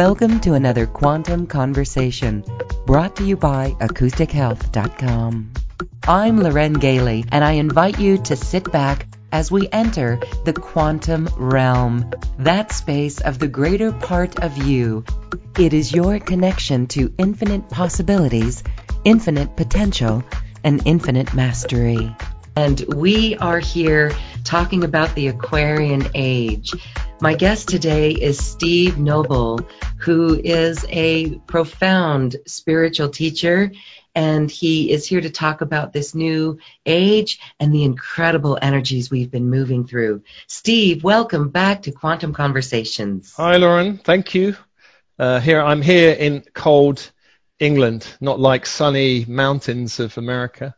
Welcome to another Quantum Conversation brought to you by AcousticHealth.com. I'm Lauren Galey, and I invite you to sit back as we enter the quantum realm, that space of the greater part of you. It is your connection to infinite possibilities, infinite potential, and infinite mastery. And we are here talking about the Aquarian age. My guest today is Steve Noble, who is a profound spiritual teacher, and he is here to talk about this new age and the incredible energies we've been moving through. Steve, welcome back to Quantum Conversations. Hi, Lauren. Thank you. Uh, here I'm here in cold England, not like sunny mountains of America.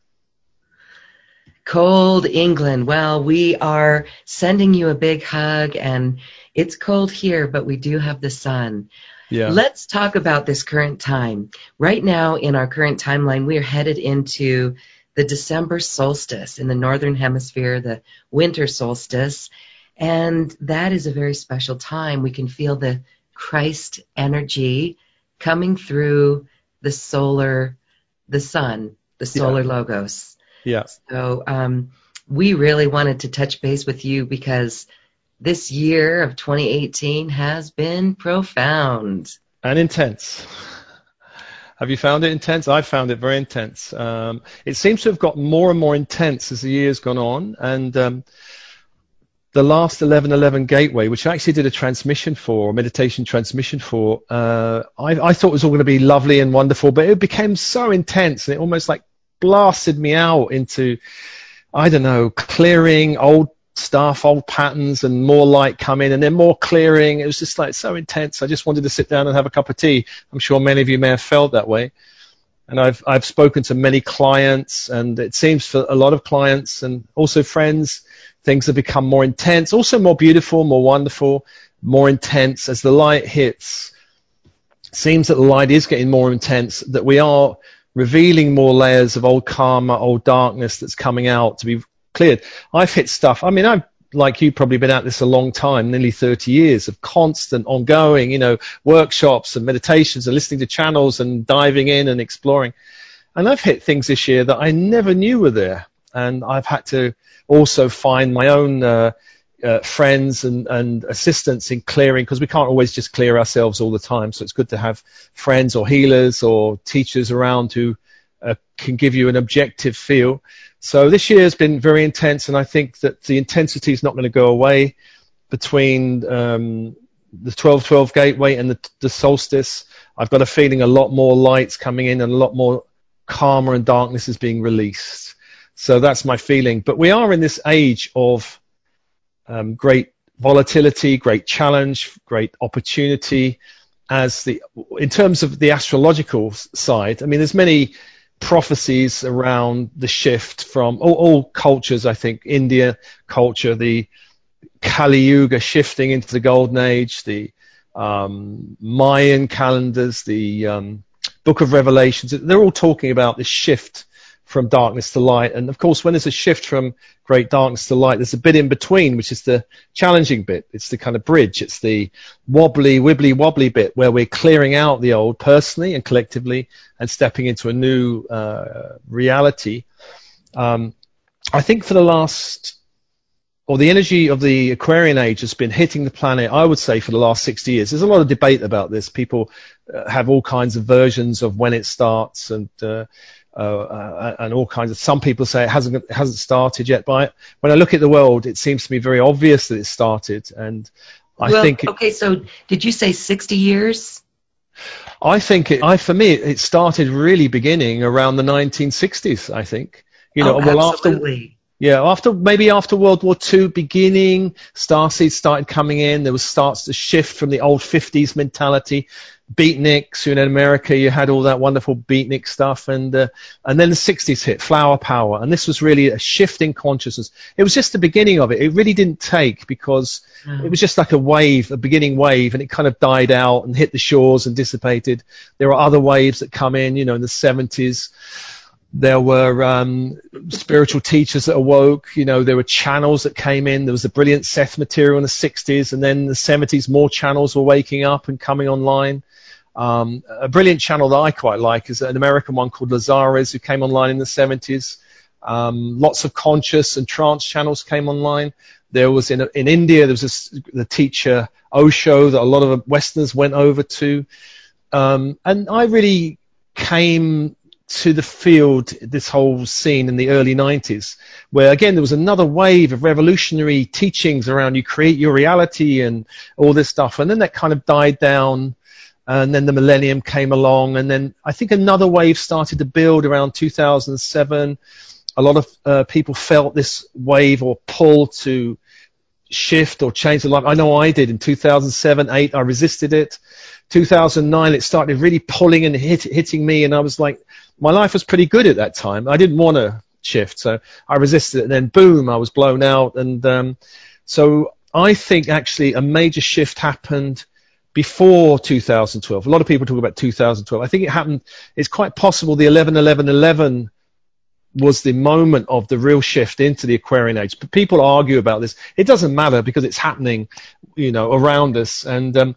Cold England. Well, we are sending you a big hug and it's cold here, but we do have the sun. Yeah. Let's talk about this current time. Right now in our current timeline, we are headed into the December solstice in the northern hemisphere, the winter solstice. And that is a very special time. We can feel the Christ energy coming through the solar, the sun, the solar yeah. logos. Yeah. So um, we really wanted to touch base with you because this year of 2018 has been profound and intense. Have you found it intense? I found it very intense. Um, it seems to have got more and more intense as the year's gone on, and um, the last 1111 gateway, which I actually did a transmission for, a meditation transmission for, uh, I, I, thought was all going to be lovely and wonderful, but it became so intense and it almost like blasted me out into, I don't know, clearing old stuff, old patterns, and more light coming, and then more clearing. It was just like so intense. I just wanted to sit down and have a cup of tea. I'm sure many of you may have felt that way. And I've I've spoken to many clients, and it seems for a lot of clients and also friends, things have become more intense, also more beautiful, more wonderful, more intense as the light hits. Seems that the light is getting more intense. That we are revealing more layers of old karma, old darkness that's coming out to be cleared. I've hit stuff. I mean, I've like you probably been at this a long time, nearly 30 years of constant, ongoing, you know, workshops and meditations and listening to channels and diving in and exploring. And I've hit things this year that I never knew were there. And I've had to also find my own uh, uh, friends and, and assistants in clearing because we can't always just clear ourselves all the time. So it's good to have friends or healers or teachers around who uh, can give you an objective feel. So this year has been very intense, and I think that the intensity is not going to go away between um, the 12-12 gateway and the, the solstice. I've got a feeling a lot more lights coming in and a lot more karma and darkness is being released. So that's my feeling. But we are in this age of um, great volatility, great challenge, great opportunity. As the in terms of the astrological side, I mean, there's many prophecies around the shift from all, all cultures. I think India culture, the Kali Yuga shifting into the Golden Age, the um, Mayan calendars, the um, Book of Revelations. They're all talking about this shift from darkness to light. And of course, when there's a shift from great darkness to light, there's a bit in between, which is the challenging bit. It's the kind of bridge. It's the wobbly, wibbly, wobbly bit where we're clearing out the old personally and collectively and stepping into a new uh, reality. Um, I think for the last, or the energy of the Aquarian age has been hitting the planet, I would say, for the last 60 years. There's a lot of debate about this. People uh, have all kinds of versions of when it starts and, uh, uh, uh, and all kinds of. Some people say it hasn't it hasn't started yet. But when I look at the world, it seems to me very obvious that it started. And I well, think. It, okay, so did you say 60 years? I think it, I, for me, it started really beginning around the 1960s. I think, you know, oh, well absolutely. after, yeah, after maybe after World War II beginning, starseeds started coming in. There was starts to shift from the old 50s mentality beatniks. You know, in America, you had all that wonderful beatnik stuff, and uh, and then the '60s hit, flower power, and this was really a shift in consciousness. It was just the beginning of it. It really didn't take because mm. it was just like a wave, a beginning wave, and it kind of died out and hit the shores and dissipated. There are other waves that come in. You know, in the '70s. There were um, spiritual teachers that awoke. You know, there were channels that came in. There was the brilliant Seth material in the 60s, and then the 70s, more channels were waking up and coming online. Um, a brilliant channel that I quite like is an American one called Lazaris, who came online in the 70s. Um, lots of conscious and trance channels came online. There was in in India there was this, the teacher Osho that a lot of Westerners went over to, um, and I really came to the field this whole scene in the early 90s, where again there was another wave of revolutionary teachings around you create your reality and all this stuff, and then that kind of died down and then the millennium came along, and then I think another wave started to build around 2007. A lot of uh, people felt this wave or pull to shift or change their life. I know I did in 2007, 8. I resisted it. 2009, it started really pulling and hit, hitting me, and I was like, my life was pretty good at that time. I didn't want to shift, so I resisted it. And then boom, I was blown out, and um, so I think actually a major shift happened before 2012. A lot of people talk about 2012. I think it happened. It's quite possible the 11 11 11 was the moment of the real shift into the Aquarian age. But people argue about this. It doesn't matter because it's happening, you know, around us. And um,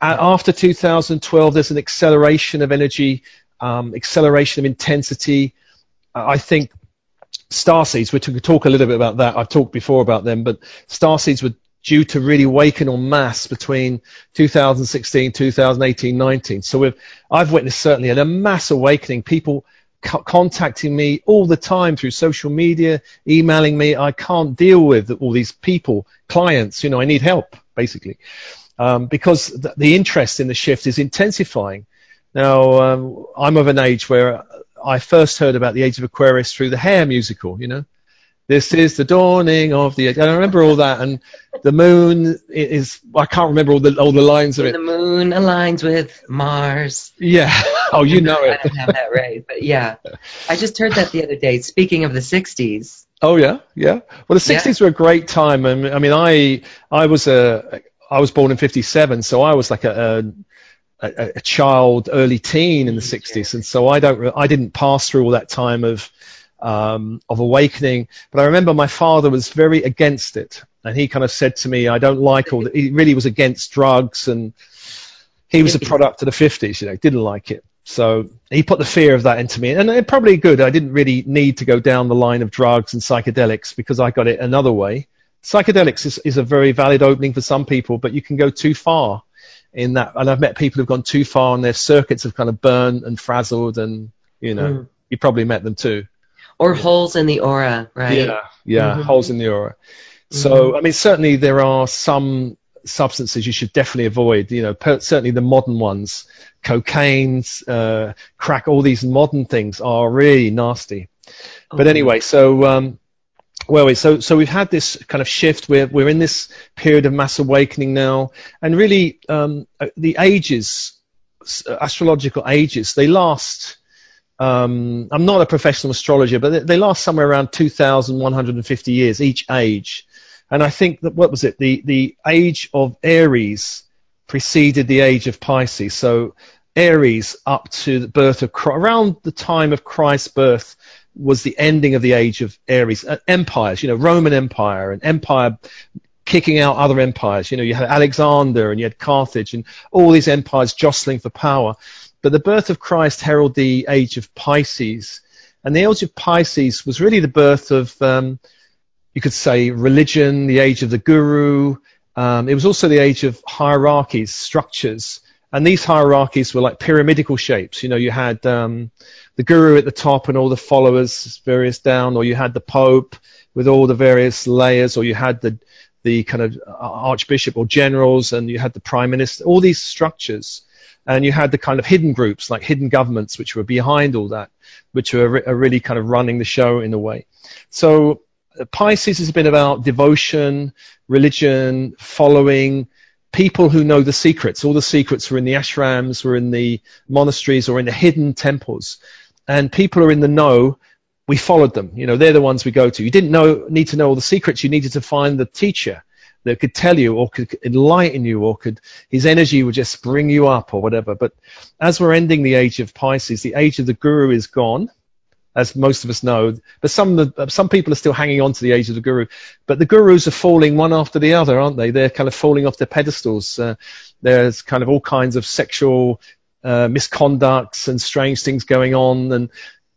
after 2012, there's an acceleration of energy, um, acceleration of intensity. Uh, I think star seeds. We talk a little bit about that. I've talked before about them, but star seeds were due to really awaken en masse between 2016, 2018, 19. So I've witnessed certainly a mass awakening. People co- contacting me all the time through social media, emailing me. I can't deal with all these people, clients. You know, I need help basically um, because the, the interest in the shift is intensifying. Now, um, I'm of an age where I first heard about the Age of Aquarius through the Hair musical. You know, this is the dawning of the. I remember all that, and the moon is. I can't remember all the all the lines of it. The moon aligns with Mars. Yeah. Oh, you know it. I don't have that right, but yeah, I just heard that the other day. Speaking of the '60s. Oh yeah, yeah. Well, the '60s yeah. were a great time. I mean, I mean, I I was a I was born in '57, so I was like a, a a, child, early teen in the 60s, and so I don't, I didn't pass through all that time of um, of awakening. But I remember my father was very against it, and he kind of said to me, "I don't like all that." He really was against drugs, and he was a product of the 50s. You know, didn't like it. So he put the fear of that into me, and it probably good. I didn't really need to go down the line of drugs and psychedelics because I got it another way. Psychedelics is, is a very valid opening for some people, but you can go too far in that. And I've met people who've gone too far, and their circuits have kind of burned and frazzled, and you know, mm. you probably met them too or yeah. holes in the aura, right? Yeah, yeah, mm-hmm. holes in the aura. Mm-hmm. So, I mean, certainly there are some substances you should definitely avoid. You know, per- certainly the modern ones, cocaine, uh, crack, all these modern things are really nasty. Oh, but anyway, so um, well, so so we've had this kind of shift. We're we're in this period of mass awakening now, and really um, uh, the ages, astrological ages, they last um, I'm not a professional astrologer, but they, last somewhere around 2,150 years each age. And I think that what was it? The the age of Aries preceded the age of Pisces. So Aries up to the birth of Christ, around the time of Christ's birth was the ending of the age of Aries. Uh, empires, you know, Roman Empire and Empire kicking out other empires. You know, you had Alexander and you had Carthage and all these empires jostling for power. But the birth of Christ heralded the age of Pisces. And the age of Pisces was really the birth of, um, you could say, religion, the age of the guru. Um, it was also the age of hierarchies, structures. And these hierarchies were like pyramidical shapes. You know, you had um, the guru at the top and all the followers, various down, or you had the pope with all the various layers, or you had the the kind of archbishop or generals, and you had the prime minister. All these structures and you had the kind of hidden groups like hidden governments which were behind all that which were, re- are really kind of running the show in a way. So uh, pisces has been about devotion religion following people who know the secrets. All the secrets were in the ashrams were in the monasteries or in the hidden temples. And people are in the know. We followed them. You know they're the ones we go to. You didn't know need to know all the secrets. You needed to find the teacher that could tell you or could enlighten you or could his energy would just bring you up or whatever. But as we're ending the age of Pisces, the age of the guru is gone, as most of us know. But some some people are still hanging on to the age of the guru. But the gurus are falling one after the other, aren't they? They're kind of falling off their pedestals. Uh, there's kind of all kinds of sexual uh, misconducts and strange things going on, and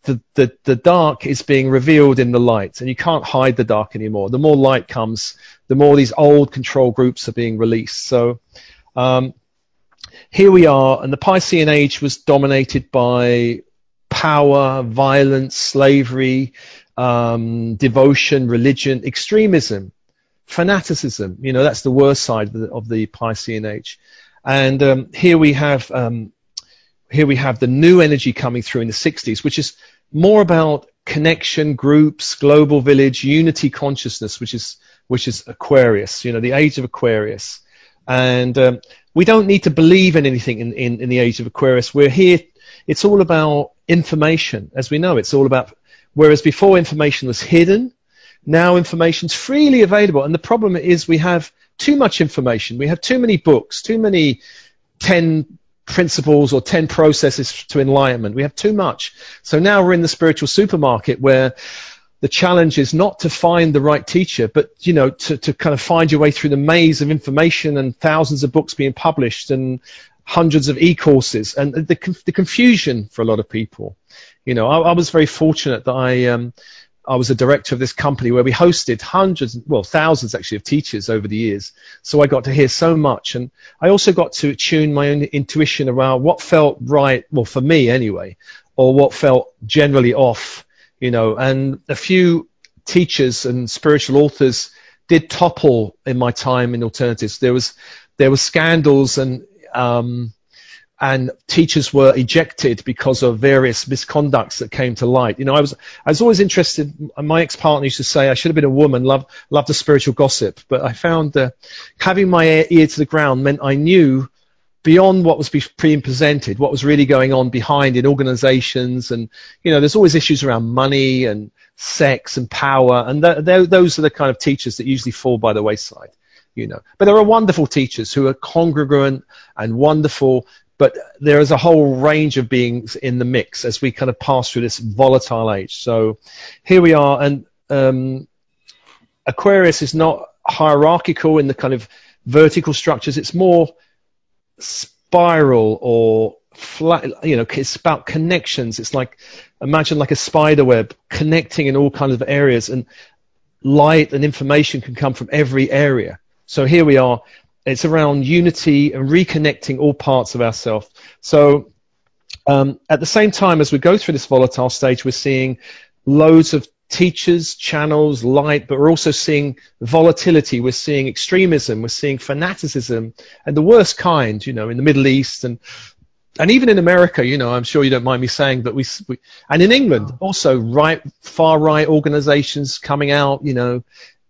the, the, the dark is being revealed in the light, and you can't hide the dark anymore. The more light comes, the more these old control groups are being released. So um, here we are, and the Piscean age was dominated by power, violence, slavery, um, devotion, religion, extremism, fanaticism. You know, that's the worst side of the, of the Piscean age. And um, here we have um, here we have the new energy coming through in the 60s, which is more about connection, groups, global village, unity consciousness, which is which is Aquarius. You know, the age of Aquarius, and um, we don't need to believe in anything in, in, in the age of Aquarius. We're here. It's all about information, as we know. It's all about. Whereas before information was hidden, now information's freely available. And the problem is we have too much information. We have too many books, too many 10 principles or 10 processes to enlightenment. We have too much. So now we're in the spiritual supermarket where the challenge is not to find the right teacher, but you know, to, to kind of find your way through the maze of information and thousands of books being published and hundreds of e-courses and the, the confusion for a lot of people. You know, I, I was very fortunate that I um, I was a director of this company where we hosted hundreds, well, thousands actually of teachers over the years. So I got to hear so much. And I also got to tune my own intuition around what felt right, well, for me anyway, or what felt generally off, you know, and a few teachers and spiritual authors did topple in my time in alternatives. There was, there were scandals and, um, and teachers were ejected because of various misconducts that came to light. You know, I was I was always interested. My ex-partner used to say I should have been a woman, love love the spiritual gossip, but I found uh, having my ear to the ground meant I knew beyond what was being presented, what was really going on behind in organizations. And, you know, there's always issues around money and sex and power. And th- those are the kind of teachers that usually fall by the wayside, you know. But there are wonderful teachers who are congruent and wonderful but there is a whole range of beings in the mix as we kind of pass through this volatile age. So here we are, and um, Aquarius is not hierarchical in the kind of vertical structures. It's more spiral or flat. You know, it's about connections. It's like imagine like a spider web connecting in all kinds of areas, and light and information can come from every area. So here we are it's around unity and reconnecting all parts of ourselves. So um, at the same time as we go through this volatile stage, we're seeing loads of teachers, channels, light, but we're also seeing volatility. We're seeing extremism. We're seeing fanaticism and the worst kind, you know, in the Middle East and and even in America, you know, I'm sure you don't mind me saying, but we, we and in England also right far right organizations coming out, you know,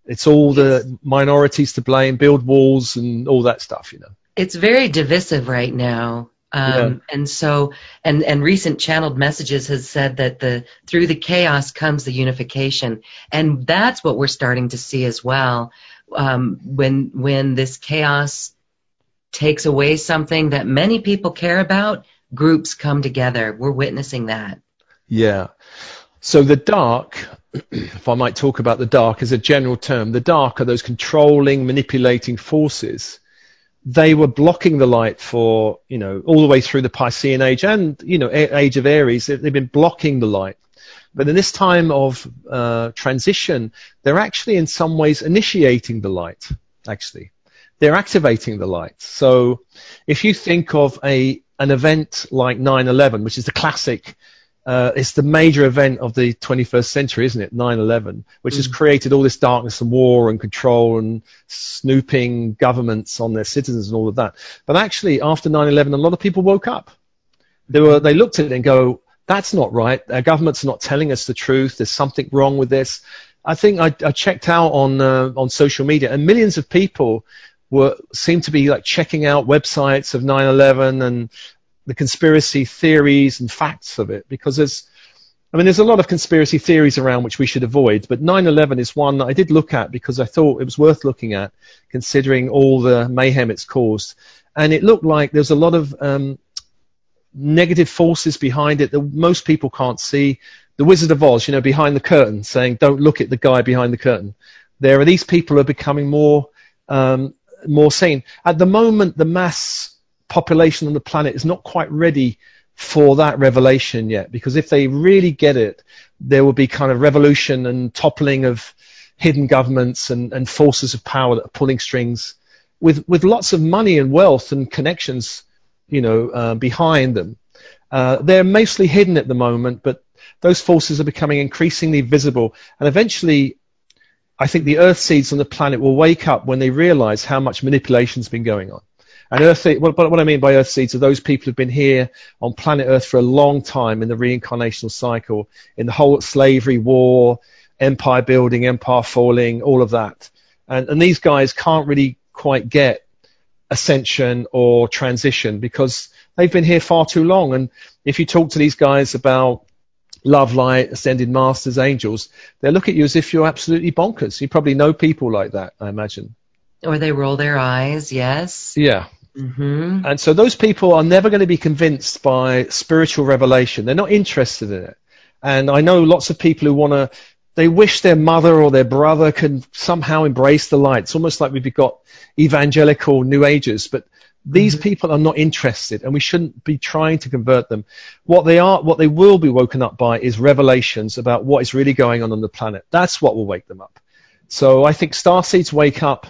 it's all the minorities to blame, build walls and all that stuff, you know. It's very divisive right now. Um, yeah. and so, and, and recent channeled messages has said that the, through the chaos comes the unification. And that's what we're starting to see as well. Um, when, when this chaos takes away something that many people care about, groups come together. We're witnessing that. Yeah. So the dark, if I might talk about the dark as a general term, the dark are those controlling, manipulating forces. They were blocking the light for, you know, all the way through the Piscean age and, you know, age of Aries. They've been blocking the light. But in this time of uh, transition, they're actually in some ways initiating the light, actually. They're activating the light. So if you think of a an event like 9-11, which is the classic uh, it's the major event of the 21st century, isn't it? 9/11, which mm. has created all this darkness and war and control and snooping governments on their citizens and all of that. But actually, after 9/11, a lot of people woke up. They were they looked at it and go, "That's not right. Our government's not telling us the truth. There's something wrong with this." I think I, I checked out on uh, on social media, and millions of people were seem to be like checking out websites of 9/11 and the conspiracy theories and facts of it because there's I mean, there's a lot of conspiracy theories around which we should avoid, but 9/11 is one that I did look at because I thought it was worth looking at, considering all the mayhem it's caused. And it looked like there's a lot of um, negative forces behind it that most people can't see. The Wizard of Oz, you know, behind the curtain, saying, "Don't look at the guy behind the curtain." There are these people are becoming more um, more sane. At the moment, the mass population on the planet is not quite ready for that revelation yet. Because if they really get it, there will be kind of revolution and toppling of hidden governments and, and forces of power that are pulling strings with, with lots of money and wealth and connections, you know, uh, behind them. Uh, they're mostly hidden at the moment, but those forces are becoming increasingly visible. And eventually, I think the earth seeds on the planet will wake up when they realize how much manipulation's been going on. And Earth, what, what I mean by Earth seeds are those people who've been here on planet Earth for a long time in the reincarnational cycle, in the whole slavery, war, empire building, empire falling, all of that. And, and these guys can't really quite get ascension or transition because they've been here far too long. And if you talk to these guys about love light, ascended masters, angels, they look at you as if you're absolutely bonkers. You probably know people like that, I imagine. Or they roll their eyes, yes. Yeah. Mm-hmm. And so those people are never going to be convinced by spiritual revelation. They're not interested in it. And I know lots of people who want to, they wish their mother or their brother can somehow embrace the light. It's almost like we've got evangelical New Ages, but these mm-hmm. people are not interested and we shouldn't be trying to convert them. What they are, what they will be woken up by is revelations about what is really going on on the planet. That's what will wake them up. So I think star seeds wake up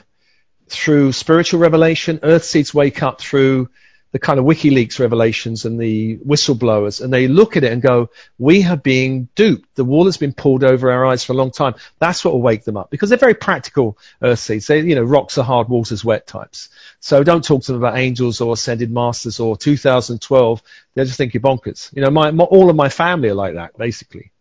through spiritual revelation. Earth seeds wake up through the kind of WikiLeaks revelations and the whistleblowers, and they look at it and go, "We are being duped. The wall has been pulled over our eyes for a long time." That's what will wake them up because they're very practical Earth seeds. They, you know, rocks are hard, water's wet types. So don't talk to them about angels or ascended masters or 2012. They'll just think you're bonkers. You know, my, my all of my family are like that, basically.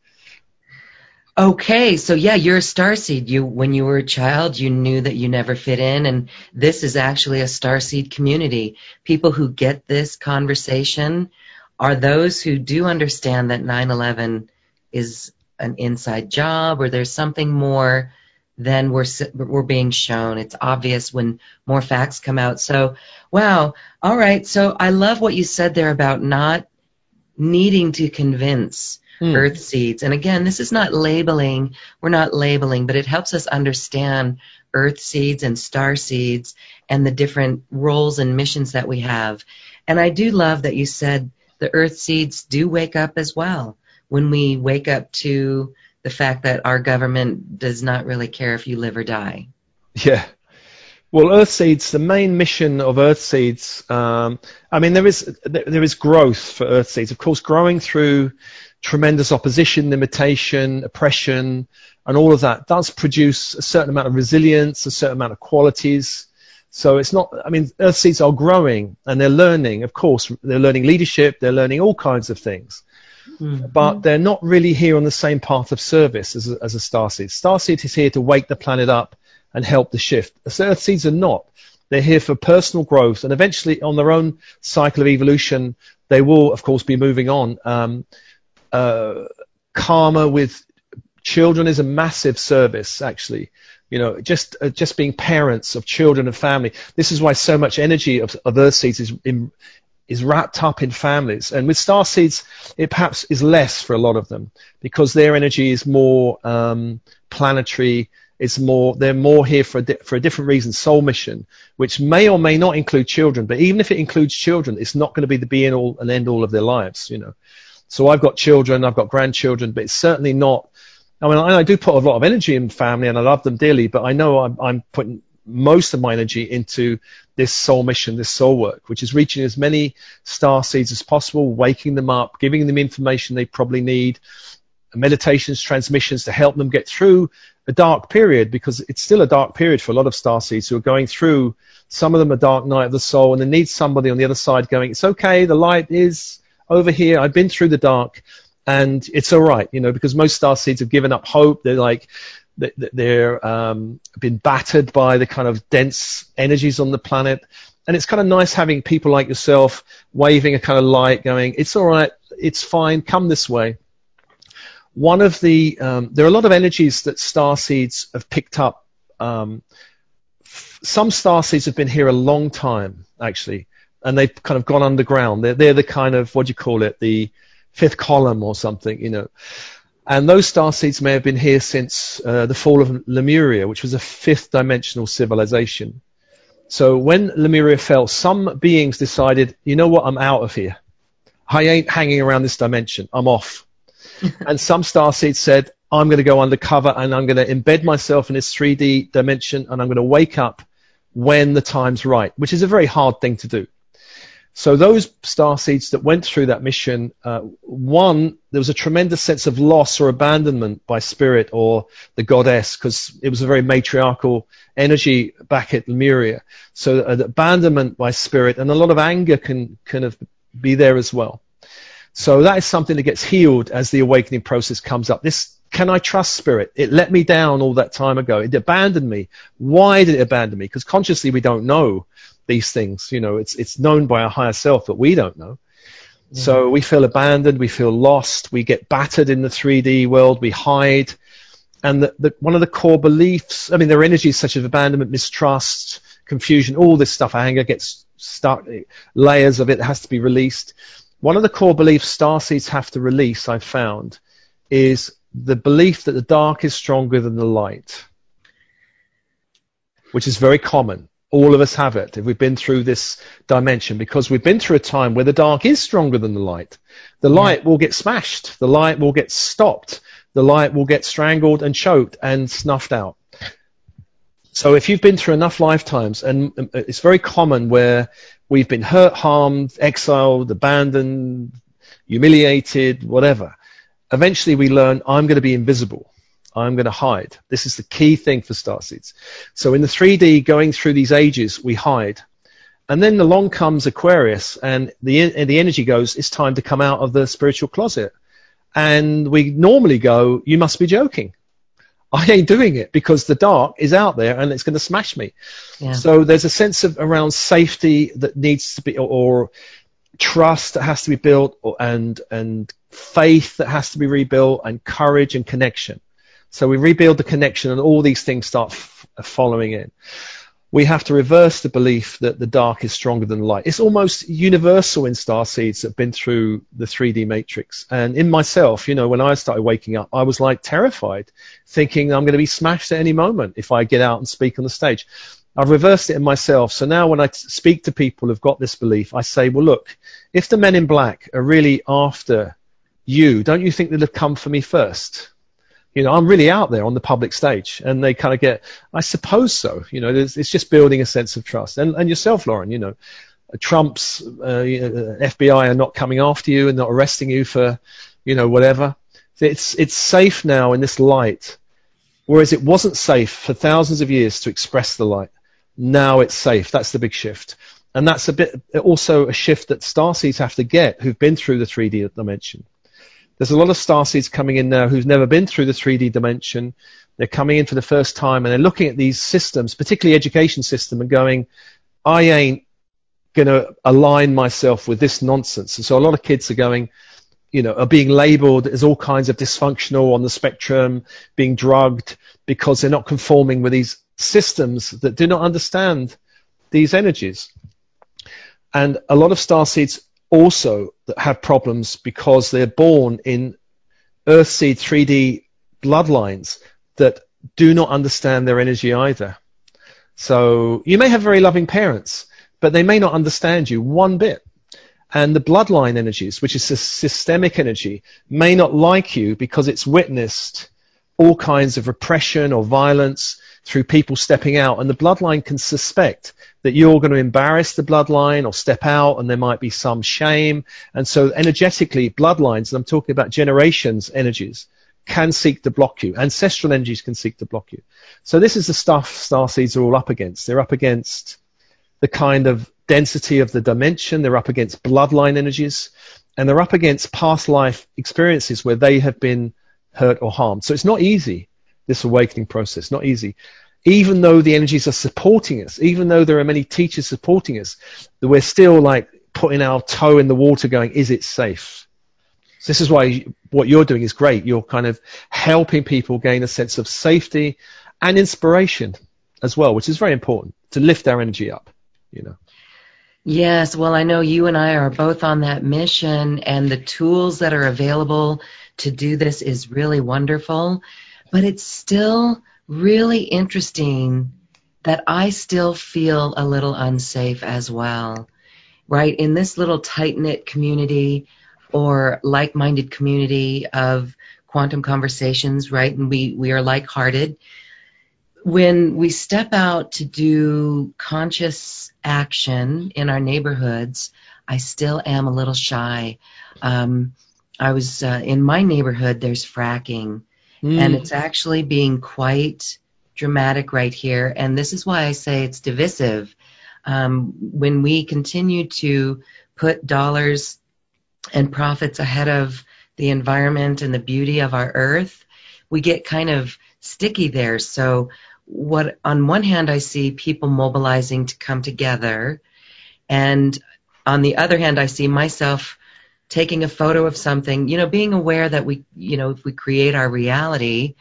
Okay, so yeah, you're a starseed. You, when you were a child, you knew that you never fit in, and this is actually a starseed community. People who get this conversation are those who do understand that 9/11 is an inside job, or there's something more than we're we're being shown. It's obvious when more facts come out. So, wow. All right. So I love what you said there about not needing to convince mm. earth seeds. And again, this is not labeling. We're not labeling, but it helps us understand earth seeds and star seeds and the different roles and missions that we have. And I do love that you said the earth seeds do wake up as well when we wake up to the fact that our government does not really care if you live or die. Yeah. Well, Earth Seeds, the main mission of Earth Seeds, um, I mean, there is there is growth for Earth Seeds. Of course, growing through tremendous opposition, limitation, oppression, and all of that does produce a certain amount of resilience, a certain amount of qualities. So it's not, I mean, Earth Seeds are growing and they're learning, of course, they're learning leadership, they're learning all kinds of things. Mm-hmm. But they're not really here on the same path of service as a, as a starseed. Starseed is here to wake the planet up and help the shift. Earth Seeds are not. They're here for personal growth and eventually on their own cycle of evolution, they will, of course, be moving on. Um, uh, karma with children is a massive service, actually. You know, just uh, just being parents of children and family. This is why so much energy of, of Earth seeds is in, is wrapped up in families. And with star seeds, it perhaps is less for a lot of them because their energy is more um, planetary. It's more they're more here for a di- for a different reason, soul mission, which may or may not include children. But even if it includes children, it's not going to be the be all and end all of their lives. You know. So I've got children, I've got grandchildren, but it's certainly not. I mean, I, do put a lot of energy in family, and I love them dearly, but I know I'm, I'm putting most of my energy into this soul mission, this soul work, which is reaching as many star seeds as possible, waking them up, giving them information they probably need, meditations, transmissions to help them get through a dark period because it's still a dark period for a lot of star seeds who are going through some of them a dark night of the soul and they need somebody on the other side going, it's okay, the light is over here, I've been through the dark and it's all right, you know, because most star seeds have given up hope. They're like, they're um, been battered by the kind of dense energies on the planet. And it's kind of nice having people like yourself waving a kind of light going, it's all right, it's fine, come this way one of the um, there are a lot of energies that star seeds have picked up. Um, some star seeds have been here a long time, actually, and they've kind of gone underground. They're they're the kind of what do you call it, the fifth column or something, you know. And those star seeds may have been here since uh, the fall of Lemuria, which was a fifth dimensional civilization. So when Lemuria fell, some beings decided, you know what, I'm out of here. I ain't hanging around this dimension. I'm off. and some star seeds said, I'm going to go undercover and I'm going to embed myself in this 3D dimension and I'm going to wake up when the time's right, which is a very hard thing to do. So those star seeds that went through that mission, uh, one, there was a tremendous sense of loss or abandonment by spirit or the goddess because it was a very matriarchal energy back at Lemuria. So uh, abandonment by spirit and a lot of anger can kind of be there as well. So that is something that gets healed as the awakening process comes up. This can I trust spirit? It let me down all that time ago. It abandoned me. Why did it abandon me? Because consciously we don't know these things. You know, it's it's known by our higher self, but we don't know. Mm-hmm. So we feel abandoned, we feel lost, we get battered in the 3D world, we hide. And the, the, one of the core beliefs, I mean, there are energies such as abandonment, mistrust, confusion, all this stuff, anger gets stuck, layers of it has to be released. One of the core beliefs starseeds have to release, I've found, is the belief that the dark is stronger than the light, which is very common. All of us have it if we've been through this dimension because we've been through a time where the dark is stronger than the light. The mm-hmm. light will get smashed. The light will get stopped. The light will get strangled and choked and snuffed out. So if you've been through enough lifetimes, and um, uh, it's very common where We've been hurt, harmed, exiled, abandoned, humiliated, whatever. Eventually we learn, I'm going to be invisible. I'm going to hide. This is the key thing for starseeds. So in the 3D, going through these ages, we hide. And then along comes Aquarius, and the, and the energy goes, it's time to come out of the spiritual closet. And we normally go, you must be joking. I ain't doing it because the dark is out there and it's going to smash me. Yeah. So there's a sense of around safety that needs to be, or, or trust that has to be built, or, and and faith that has to be rebuilt, and courage and connection. So we rebuild the connection, and all these things start f- following in we have to reverse the belief that the dark is stronger than light. It's almost universal in star seeds that have been through the 3D matrix. And in myself, you know, when I started waking up, I was like terrified, thinking I'm going to be smashed at any moment if I get out and speak on the stage. I've reversed it in myself. So now when I speak to people who've got this belief, I say, well, look, if the men in black are really after you, don't you think they'd have come for me first? You know, I'm really out there on the public stage, and they kind of get, I suppose so. You know, it's, just building a sense of trust. And, and yourself, Lauren, you know, Trump's uh, FBI are not coming after you and not arresting you for, you know, whatever. It's it's safe now in this light, whereas it wasn't safe for thousands of years to express the light. Now it's safe. That's the big shift, and that's a bit also a shift that starseeds have to get who've been through the 3D dimension. There's a lot of starseeds coming in now who've never been through the 3D dimension. They're coming in for the first time and they're looking at these systems, particularly education system, and going, I ain't going to align myself with this nonsense. And so a lot of kids are going, you know, are being labeled as all kinds of dysfunctional on the spectrum, being drugged because they're not conforming with these systems that do not understand these energies. And a lot of starseeds also that have problems because they're born in Earth Earthseed 3D bloodlines that do not understand their energy either. So you may have very loving parents, but they may not understand you one bit. And the bloodline energies, which is systemic energy, may not like you because it's witnessed all kinds of repression or violence through people stepping out. And the bloodline can suspect that you're going to embarrass the bloodline or step out and there might be some shame. And so energetically, bloodlines, and I'm talking about generations energies, can seek to block you. Ancestral energies can seek to block you. So this is the stuff star seeds are all up against. They're up against the kind of density of the dimension. They're up against bloodline energies. And they're up against past life experiences where they have been hurt or harmed. So it's not easy, this awakening process. Not easy. Even though the energies are supporting us, even though there are many teachers supporting us, we're still like putting our toe in the water going, is it safe? So this is why what you're doing is great. You're kind of helping people gain a sense of safety and inspiration as well, which is very important to lift our energy up, you know. Yes, well, I know you and I are both on that mission, and the tools that are available to do this is really wonderful. But it's still really interesting that I still feel a little unsafe as well, right? In this little tight knit community, or like-minded community of quantum conversations, right? And we, we are like-hearted. When we step out to do conscious action in our neighborhoods, I still am a little shy. Um, I was uh, in my neighborhood. There's fracking, mm. and it's actually being quite dramatic right here. And this is why I say it's divisive. Um, when we continue to put dollars and profits ahead of the environment and the beauty of our earth, we get kind of sticky there. So what on one hand I see people mobilizing to come together and on the other hand I see myself taking a photo of something, you know, being aware that we, you know, if we create our reality,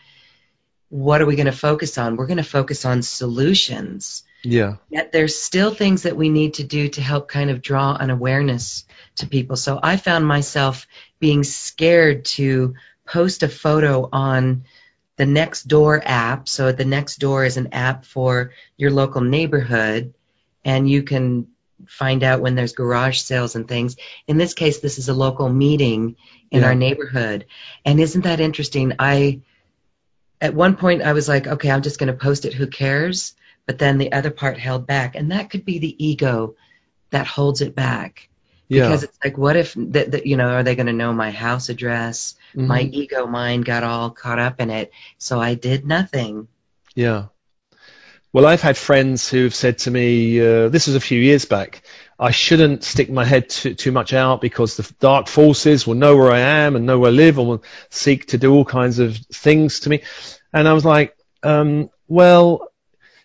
what are we going to focus on? We're going to focus on solutions. Yeah. Yet there's still things that we need to do to help kind of draw an awareness to people. So I found myself being scared to post a photo on the Nextdoor app. So the Nextdoor is an app for your local neighborhood and you can find out when there's garage sales and things. In this case, this is a local meeting in yeah. our neighborhood. And isn't that interesting? I, at one point I was like, okay, I'm just going to post it. Who cares? But then the other part held back. And that could be the ego that holds it back. Yeah. Because it's like, what if, that, that you know, are they going to know my house address? Mm-hmm. My ego mind got all caught up in it. So I did nothing. Yeah. Well, I've had friends who've said to me, uh, this was a few years back, I shouldn't stick my head too, too much out because the dark forces will know where I am and know where I live and will seek to do all kinds of things to me. And I was like, um, well,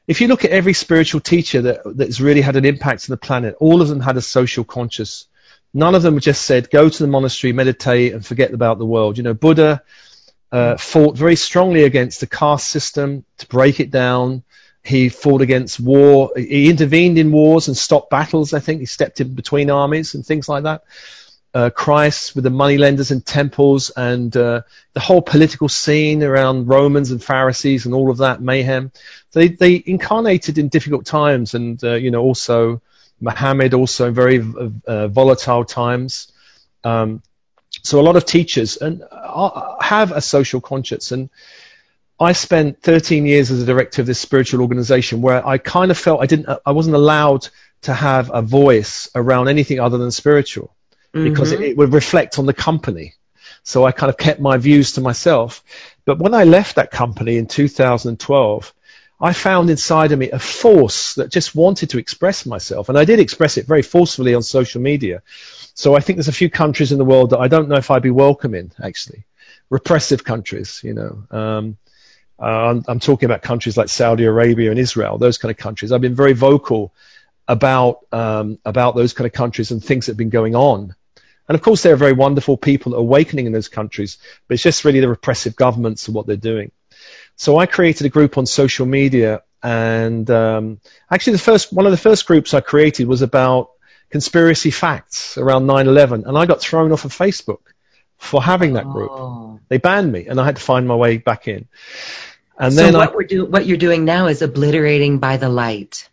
if you look at every spiritual teacher that, that's really had an impact on the planet, all of them had a social conscious None of them just said, go to the monastery, meditate, and forget about the world. You know, Buddha uh, fought very strongly against the caste system to break it down. He fought against war. He intervened in wars and stopped battles, I think. He stepped in between armies and things like that. Uh, Christ with the moneylenders and temples and uh, the whole political scene around Romans and Pharisees and all of that mayhem. They, they incarnated in difficult times and, uh, you know, also Muhammad also in very uh, volatile times. Um, so a lot of teachers and uh, have a social conscience. And I spent 13 years as a director of this spiritual organization where I kind of felt I didn't, I wasn't allowed to have a voice around anything other than spiritual mm-hmm. because it, it would reflect on the company. So I kind of kept my views to myself. But when I left that company in 2012, I found inside of me a force that just wanted to express myself. And I did express it very forcefully on social media. So I think there's a few countries in the world that I don't know if I'd be welcome in, actually. Repressive countries, you know. Um, I'm, I'm, talking about countries like Saudi Arabia and Israel, those kind of countries. I've been very vocal about, um, about those kind of countries and things that have been going on. And of course, there are very wonderful people awakening in those countries, but it's just really the repressive governments and what they're doing. So I created a group on social media, and um, actually, the first one of the first groups I created was about conspiracy facts around 9/11, and I got thrown off of Facebook for having that group. Oh. They banned me, and I had to find my way back in. And so then what, I, we're do, what you're doing now is obliterating by the light.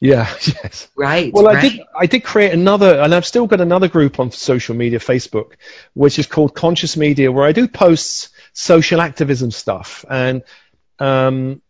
Yeah, yes. Right. Well, right. I did. I did create another, and I've still got another group on social media, Facebook, which is called Conscious Media, where I do posts social activism stuff, and um,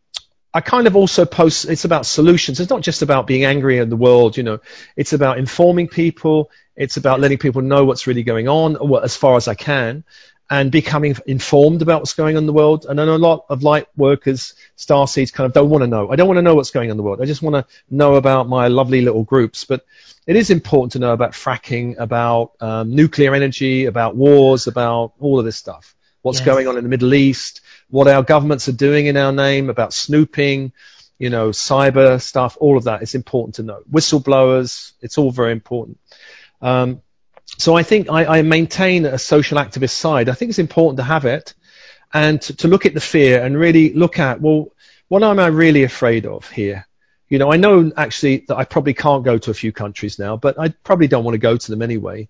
I kind of also post. It's about solutions. It's not just about being angry at the world. You know, it's about informing people. It's about letting people know what's really going on, as far as I can, and becoming informed about what's going on in the world. And I know a lot of light workers, star seeds, kind of don't want to know. I don't want to know what's going on in the world. I just want to know about my lovely little groups. But it is important to know about fracking, about um, nuclear energy, about wars, about all of this stuff. What's yes. going on in the Middle East, what our governments are doing in our name, about snooping, you know, cyber stuff, all of that is important to know. Whistleblowers, it's all very important. Um, so I think I, I, maintain a social activist side. I think it's important to have it and to, to, look at the fear and really look at, well, what am I really afraid of here? You know, I know actually that I probably can't go to a few countries now, but I probably don't want to go to them anyway.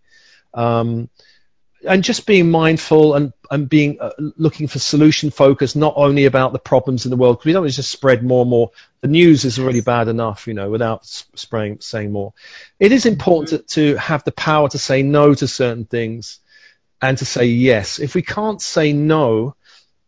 Um, and just being mindful and, and being uh, looking for solution focus, not only about the problems in the world, because we don't just spread more and more. The news is already bad enough, you know, without spraying, saying more. It is important to, to have the power to say no to certain things and to say yes. If we can't say no,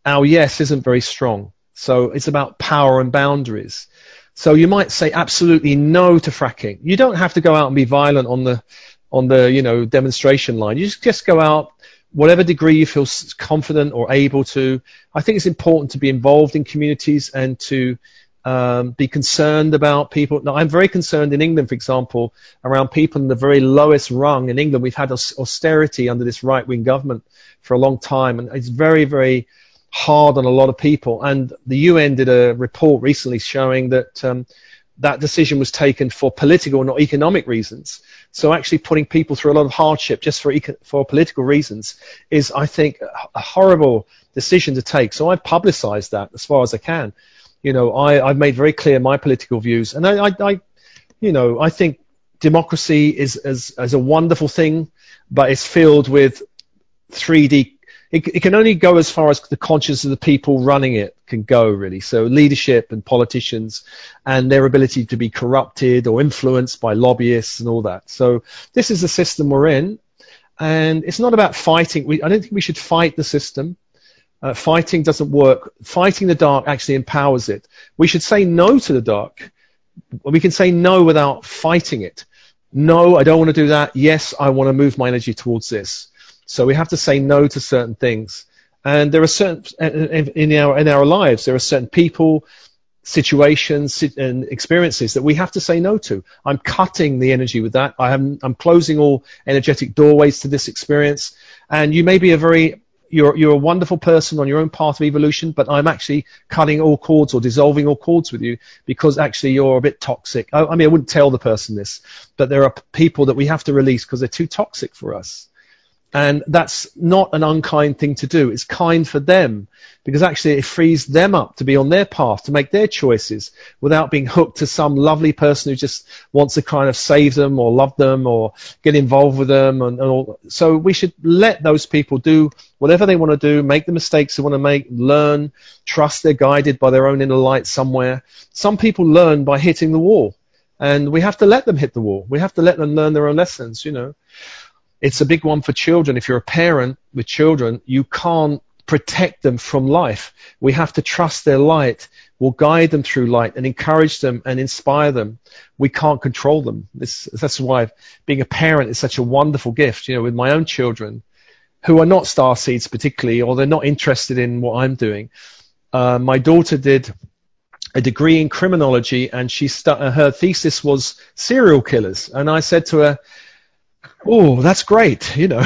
our yes isn't very strong. So it's about power and boundaries. So you might say absolutely no to fracking. You don't have to go out and be violent on the on the you know demonstration line. You just, just go out, whatever degree you feel confident or able to. I think it's important to be involved in communities and to um, be concerned about people. Now, I'm very concerned in England, for example, around people in the very lowest rung in England. We've had austerity under this right-wing government for a long time, and it's very, very hard on a lot of people. And the UN did a report recently showing that um, that decision was taken for political, not economic reasons. So actually putting people through a lot of hardship just for eco- for political reasons is, I think, a horrible decision to take. So I've publicized that as far as I can. You know, I, I've made very clear my political views, and I, I, I you know, I think democracy is, is, is a wonderful thing, but it's filled with 3D it, it, can only go as far as the conscience of the people running it can go, really. So leadership and politicians and their ability to be corrupted or influenced by lobbyists and all that. So this is the system we're in. And it's not about fighting. We, I don't think we should fight the system. Uh, fighting doesn't work. Fighting the dark actually empowers it. We should say no to the dark. We can say no without fighting it. No, I don't want to do that. Yes, I want to move my energy towards this. So we have to say no to certain things. And there are certain, in our, in our lives, there are certain people, situations and experiences that we have to say no to. I'm cutting the energy with that. I am, I'm closing all energetic doorways to this experience. And you may be a very, you're, you're a wonderful person on your own path of evolution, but I'm actually cutting all cords or dissolving all cords with you because actually you're a bit toxic. I, I mean, I wouldn't tell the person this, but there are people that we have to release because they're too toxic for us. And that's not an unkind thing to do. It's kind for them because actually it frees them up to be on their path, to make their choices without being hooked to some lovely person who just wants to kind of save them or love them or get involved with them. And, and all. So we should let those people do whatever they want to do, make the mistakes they want to make, learn, trust they're guided by their own inner light somewhere. Some people learn by hitting the wall. And we have to let them hit the wall. We have to let them learn their own lessons, you know. It's a big one for children. If you're a parent with children, you can't protect them from life. We have to trust their light. We'll guide them through light and encourage them and inspire them. We can't control them. This, that's why being a parent is such a wonderful gift. You know, with my own children, who are not star seeds particularly, or they're not interested in what I'm doing. Uh, my daughter did a degree in criminology, and she st- her thesis was serial killers. And I said to her, oh, that's great. You know,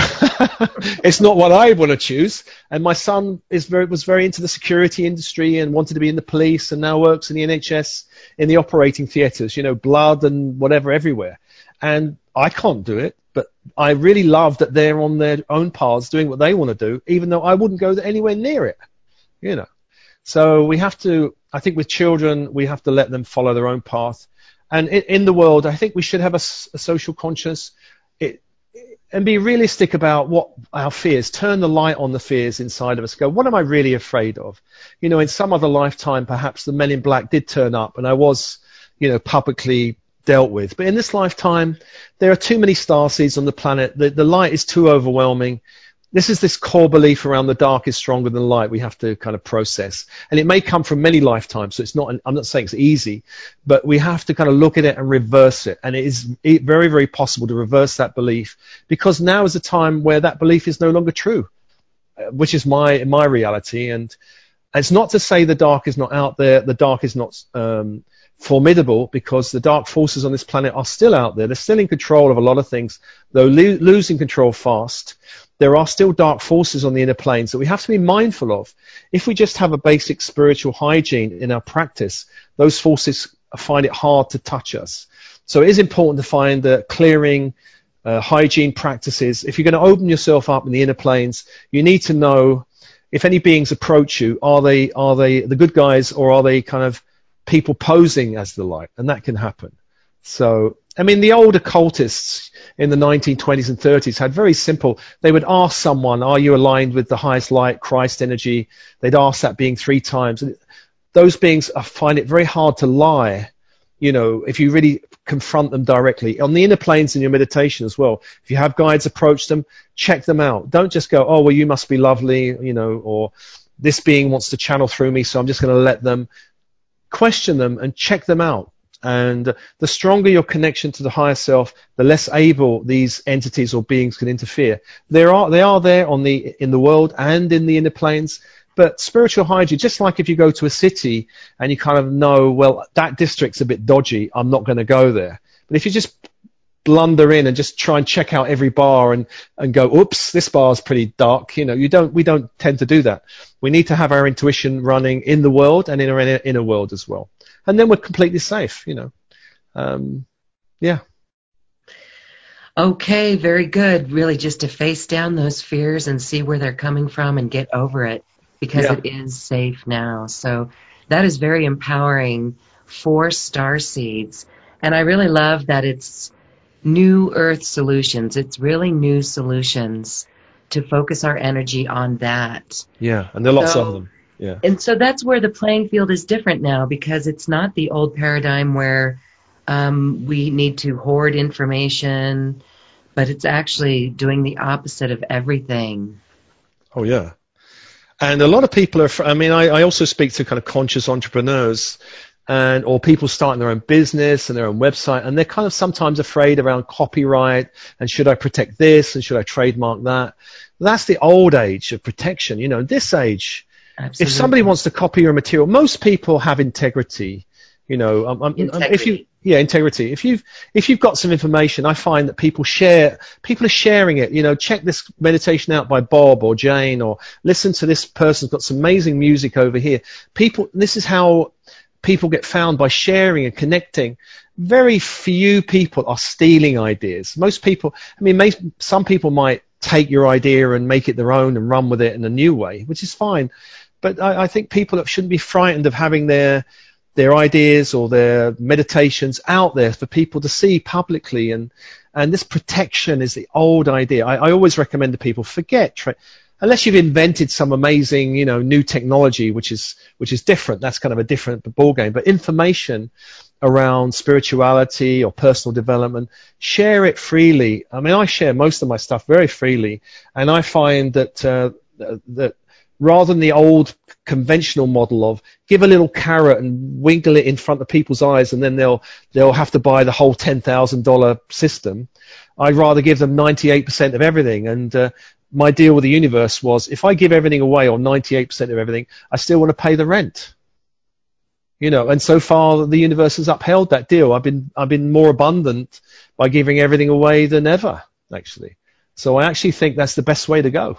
it's not what I want to choose. And my son is very, was very into the security industry and wanted to be in the police and now works in the NHS in the operating theatres, you know, blood and whatever everywhere. And I can't do it, but I really love that they're on their own paths doing what they want to do, even though I wouldn't go anywhere near it, you know. So we have to, I think with children, we have to let them follow their own path. And in, in the world, I think we should have a, a social conscience and be realistic about what our fears. Turn the light on the fears inside of us. Go, what am I really afraid of? You know, in some other lifetime, perhaps the men in black did turn up and I was, you know, publicly dealt with. But in this lifetime, there are too many star seeds on the planet. The, the light is too overwhelming. This is this core belief around the dark is stronger than light we have to kind of process. And it may come from many lifetimes, so it's not, I'm not saying it's easy, but we have to kind of look at it and reverse it. And it is very, very possible to reverse that belief because now is a time where that belief is no longer true, uh, which is my, my reality. And it's not to say the dark is not out there, the dark is not, um, formidable because the dark forces on this planet are still out there. They're still in control of a lot of things, though lo- losing control fast. There are still dark forces on the inner planes that we have to be mindful of. If we just have a basic spiritual hygiene in our practice, those forces find it hard to touch us. So it is important to find the clearing, uh, hygiene practices. If you're going to open yourself up in the inner planes, you need to know if any beings approach you, are they are they the good guys or are they kind of people posing as the light, and that can happen. So, I mean, the old occultists in the 1920s and 30s had very simple. They would ask someone, "Are you aligned with the highest light, Christ energy?" They'd ask that being three times. And those beings I find it very hard to lie. You know, if you really confront them directly on the inner planes in your meditation as well. If you have guides approach them, check them out. Don't just go, "Oh, well, you must be lovely," you know, or this being wants to channel through me, so I'm just going to let them question them and check them out. And the stronger your connection to the higher self, the less able these entities or beings can interfere. They are, they are there on the, in the world and in the inner planes. But spiritual hygiene, just like if you go to a city and you kind of know, well, that district's a bit dodgy, I'm not going to go there. But if you just blunder in and just try and check out every bar and, and go, oops, this bar's pretty dark. You know, you don't, we don't tend to do that. We need to have our intuition running in the world and in our inner, inner world as well. And then we're completely safe, you know. Um, yeah. Okay, very good. Really just to face down those fears and see where they're coming from and get over it because yeah. it is safe now. So that is very empowering for star seeds. And I really love that it's new earth solutions. It's really new solutions to focus our energy on that. Yeah, and there are lots so, of them. Yeah. And so that's where the playing field is different now because it's not the old paradigm where um, we need to hoard information, but it's actually doing the opposite of everything. Oh, yeah. And a lot of people are, I mean, I, I also speak to kind of conscious entrepreneurs and or people starting their own business and their own website and they're kind of sometimes afraid around copyright and should I protect this and should I trademark that that's the old age of protection you know this age Absolutely. if somebody wants to copy your material most people have integrity you know um, um, if you yeah integrity if you've if you've got some information i find that people share people are sharing it you know check this meditation out by bob or jane or listen to this person's got some amazing music over here people this is how people get found by sharing and connecting. Very few people are stealing ideas. Most people, I mean, may, some people might take your idea and make it their own and run with it in a new way, which is fine. But I, I think people shouldn't be frightened of having their their ideas or their meditations out there for people to see publicly and and this protection is the old idea. I, I always recommend to people forget tra- unless you've invented some amazing, you know, new technology, which is which is different. That's kind of a different ballgame. But information around spirituality or personal development, share it freely. I mean, I share most of my stuff very freely, and I find that uh, that rather than the old conventional model of give a little carrot and wiggle it in front of people's eyes and then they'll they'll have to buy the whole ten thousand dollar system. I'd rather give them 98% of everything. And uh, my deal with the universe was if I give everything away or 98% of everything, I still want to pay the rent. You know, and so far the universe has upheld that deal. I've been, I've been more abundant by giving everything away than ever, actually. So I actually think that's the best way to go.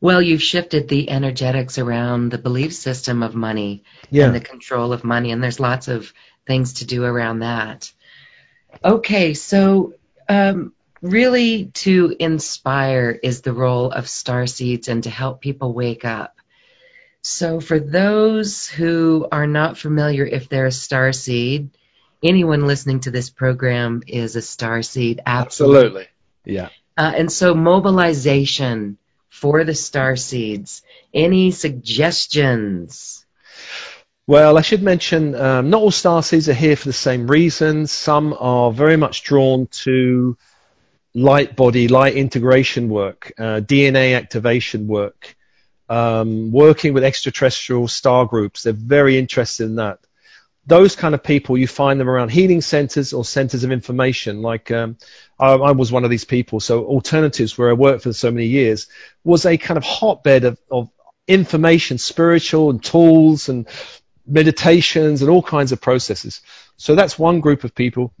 Well, you've shifted the energetics around the belief system of money yeah. and the control of money, and there's lots of things to do around that. Okay, so um, really to inspire is the role of star seeds and to help people wake up. So for those who are not familiar if they're a star seed, anyone listening to this program is a star seed. Absolutely. Absolutely. Yeah. Uh, and so mobilization for the star seeds. Any suggestions? Well, I should mention um, not all star seeds are here for the same reasons. Some are very much drawn to light body, light integration work, uh, DNA activation work, um, working with extraterrestrial star groups. They're very interested in that. Those kind of people, you find them around healing centers or centers of information. Like um, I, I, was one of these people. So alternatives, where I worked for so many years, was a kind of hotbed of, of information, spiritual and tools and meditations and all kinds of processes. So that's one group of people.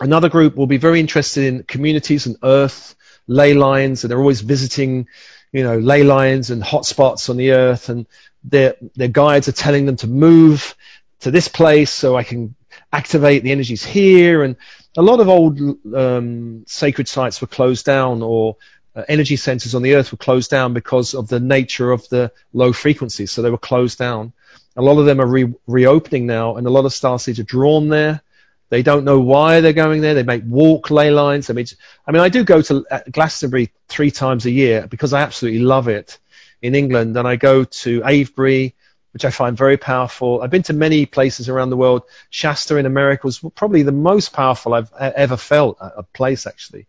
Another group will be very interested in communities and earth, ley lines, and they're always visiting, you know, ley lines and hotspots on the earth, and their their guides are telling them to move to this place so I can activate the energies here. And a lot of old um, sacred sites were closed down, or uh, energy centers on the earth were closed down because of the nature of the low frequencies, so they were closed down. A lot of them are re- reopening now, and a lot of star seeds are drawn there they don't know why they're going there. They make walk ley lines. I mean, I mean, I do go to uh, Glastonbury three times a year because I absolutely love it in England, and I go to Avebury, which I find very powerful. I've been to many places around the world. Shasta in America was probably the most powerful I've ever felt a place actually.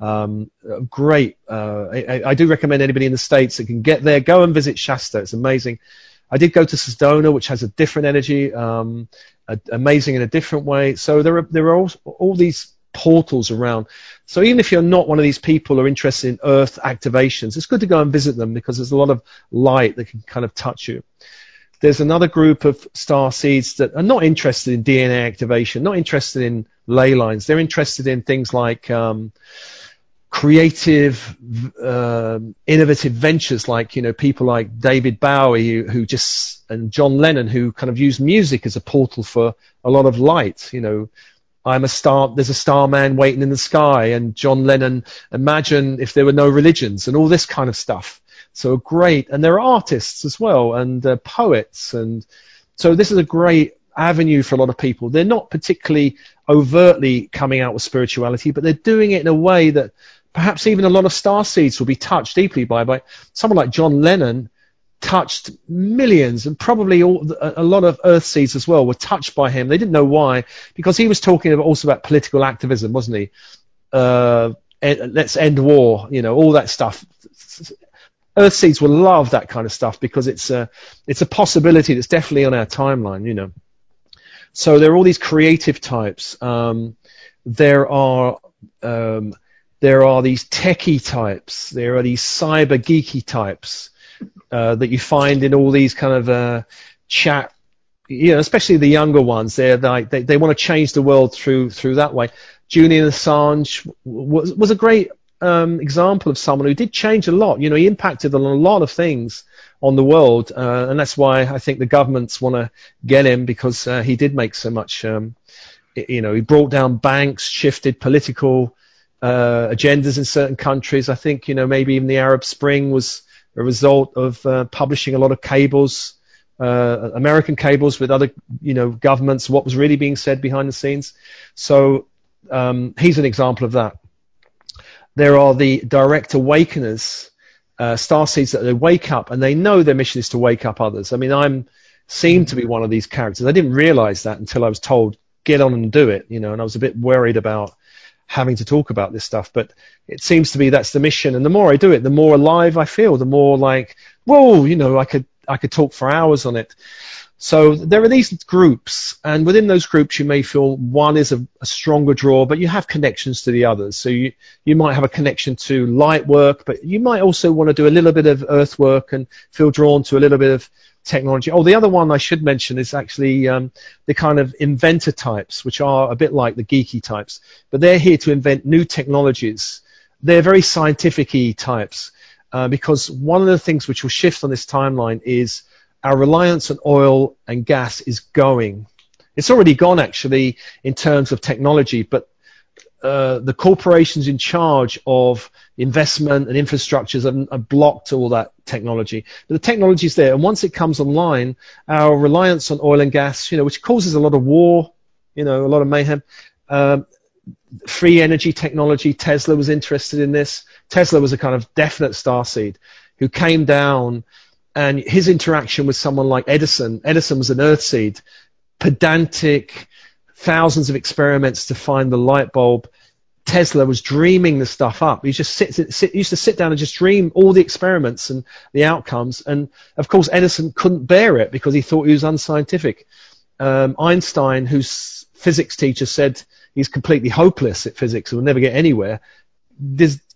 Um, great. Uh, I, I, do recommend anybody in the States that can get there, go and visit Shasta. It's amazing. I did go to Sedona, which has a different energy. Um, amazing in a different way. So there are there are all, all these portals around. So even if you're not one of these people who are interested in Earth activations, it's good to go and visit them because there's a lot of light that can kind of touch you. There's another group of star seeds that are not interested in DNA activation, not interested in ley lines. They're interested in things like um, creative, uh, innovative ventures like, you know, people like David Bowie who, who, just, and John Lennon who kind of use music as a portal for a lot of light, you know, I'm a star, there's a starman waiting in the sky and John Lennon, imagine if there were no religions and all this kind of stuff. So great. And there are artists as well and uh, poets. And so this is a great avenue for a lot of people. They're not particularly overtly coming out with spirituality, but they're doing it in a way that perhaps even a lot of star seeds will be touched deeply by, by someone like John Lennon touched millions and probably all, a lot of earth seeds as well were touched by him. They didn't know why because he was talking also about political activism, wasn't he? Uh, let's end war, you know, all that stuff. Earth seeds will love that kind of stuff because it's a, it's a possibility that's definitely on our timeline, you know. So there are all these creative types. Um, there are um, there are these techie types, there are these cyber geeky types uh, that you find in all these kind of uh, chat, you know, especially the younger ones. They're like they, they want to change the world through through that way. Julian Assange was was a great um, example of someone who did change a lot. You know, he impacted on a lot of things on the world, uh, and that's why I think the governments want to get him because uh, he did make so much. Um, you know, he brought down banks, shifted political uh, agendas in certain countries. I think you know maybe even the Arab Spring was a result of uh, publishing a lot of cables, uh, American cables with other you know governments. What was really being said behind the scenes. So um, he's an example of that. There are the direct awakeners, uh, star seeds that they wake up and they know their mission is to wake up others. I mean, I'm seem to be one of these characters. I didn't realize that until I was told get on and do it, you know, and I was a bit worried about having to talk about this stuff. But it seems to be that's the mission. And the more I do it, the more alive I feel, the more like, whoa, you know, I could, I could talk for hours on it. So there are these groups, and within those groups, you may feel one is a, a, stronger draw, but you have connections to the others. So you, you might have a connection to light work, but you might also want to do a little bit of earth work and feel drawn to a little bit of technology. Oh, the other one I should mention is actually um, the kind of inventor types, which are a bit like the geeky types, but they're here to invent new technologies. They're very scientific types uh, because one of the things which will shift on this timeline is our reliance on oil and gas is going. It's already gone actually in terms of technology, but uh, the corporations in charge of investment and infrastructures have, have, blocked all that technology. But the technology is there, and once it comes online, our reliance on oil and gas, you know, which causes a lot of war, you know, a lot of mayhem. Um, free energy technology. Tesla was interested in this. Tesla was a kind of definite starseed who came down and his interaction with someone like Edison. Edison was an earthseed, pedantic, thousands of experiments to find the light bulb. Tesla was dreaming the stuff up. He just sit, sit, used to sit down and just dream all the experiments and the outcomes. And of course, Edison couldn't bear it because he thought he was unscientific. Um, Einstein, whose physics teacher said he's completely hopeless at physics and will never get anywhere,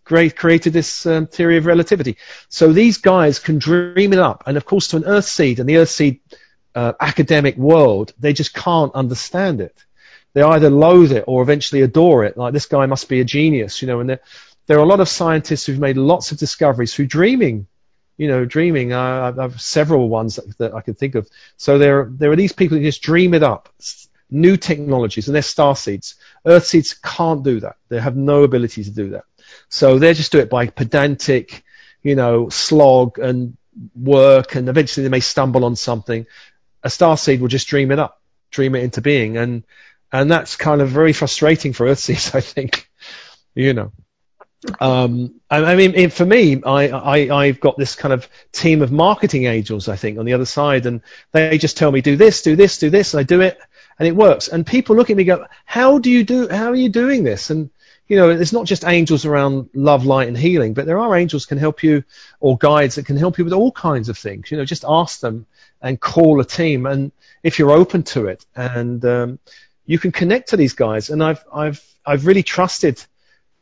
created this um, theory of relativity. So these guys can dream it up. And of course, to an Earth seed and the Earth seed uh, academic world, they just can't understand it. They either loathe it or eventually adore it. Like this guy must be a genius, you know. And there, there are a lot of scientists who've made lots of discoveries through dreaming, you know, dreaming. Uh, I have several ones that, that I can think of. So there, there are these people who just dream it up, new technologies, and they're star seeds. Earth seeds can't do that. They have no ability to do that. So they just do it by pedantic, you know, slog and work, and eventually they may stumble on something. A star seed will just dream it up, dream it into being, and and that's kind of very frustrating for Earthseeds, I think. You know. Um, I, I, mean, for me, I, I, I've got this kind of team of marketing angels, I think, on the other side, and they just tell me, do this, do this, do this, and I do it, and it works. And people look at me go, how do you do, how are you doing this? And, you know, it's not just angels around love, light, and healing, but there are angels can help you, or guides that can help you with all kinds of things. You know, just ask them and call a team, and if you're open to it, and um, you can connect to these guys. And I've I've I've really trusted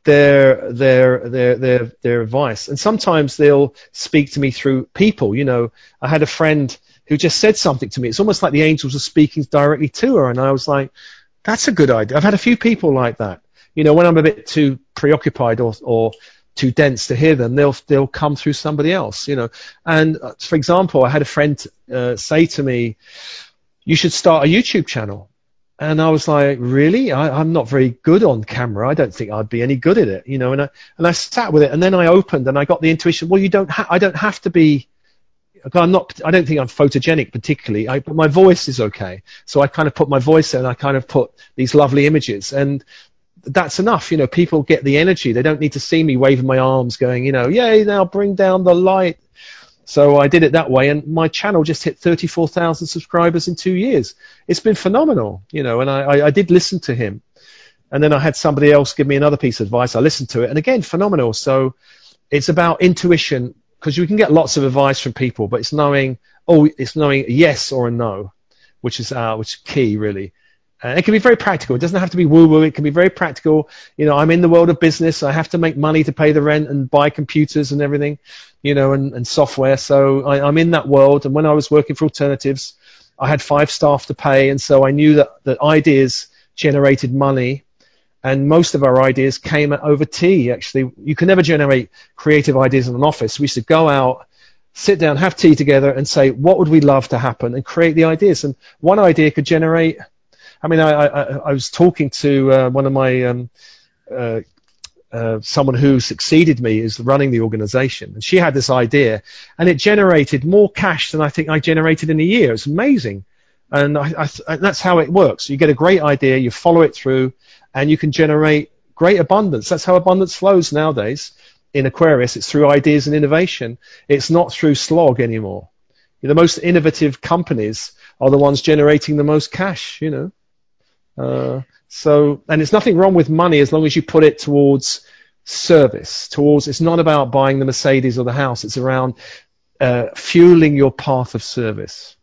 their their their their their advice. And sometimes they'll speak to me through people. You know, I had a friend who just said something to me. It's almost like the angels are speaking directly to her, and I was like, "That's a good idea." I've had a few people like that. You know, when I'm a bit too preoccupied or or too dense to hear them, they'll they'll come through somebody else. You know, and uh, for example, I had a friend uh, say to me, "You should start a YouTube channel." And I was like, really? I, am not very good on camera. I don't think I'd be any good at it, you know. And I and I sat with it, and then I opened, and I got the intuition. Well, you don't. Ha- I don't have to be. I'm not. I don't think I'm photogenic particularly. I, but my voice is okay. So I kind of put my voice in. I kind of put these lovely images, and that's enough. You know, people get the energy. They don't need to see me waving my arms, going, you know, yay! Now bring down the light. So I did it that way, and my channel just hit 34,000 subscribers in two years. It's been phenomenal, you know. And I, I, I, did listen to him, and then I had somebody else give me another piece of advice. I listened to it, and again, phenomenal. So it's about intuition because you can get lots of advice from people, but it's knowing oh, it's knowing a yes or a no, which is uh, which is key really. And it can be very practical. It doesn't have to be woo-woo. It can be very practical. You know, I'm in the world of business. I have to make money to pay the rent and buy computers and everything, you know, and, and software. So I, I'm in that world. And when I was working for alternatives, I had five staff to pay. And so I knew that, that ideas generated money. And most of our ideas came over tea, actually. You can never generate creative ideas in an office. We used to go out, sit down, have tea together and say, what would we love to happen and create the ideas. And one idea could generate – I mean, I, I, I was talking to uh, one of my um, uh, uh, someone who succeeded me is running the organization, and she had this idea, and it generated more cash than I think I generated in a year. It's amazing, and I, I, that's how it works. You get a great idea, you follow it through, and you can generate great abundance. That's how abundance flows nowadays in Aquarius. It's through ideas and innovation. It's not through slog anymore. The most innovative companies are the ones generating the most cash. You know. Uh, so, and there's nothing wrong with money as long as you put it towards service, towards, it's not about buying the Mercedes or the house, it's around uh, fueling your path of service.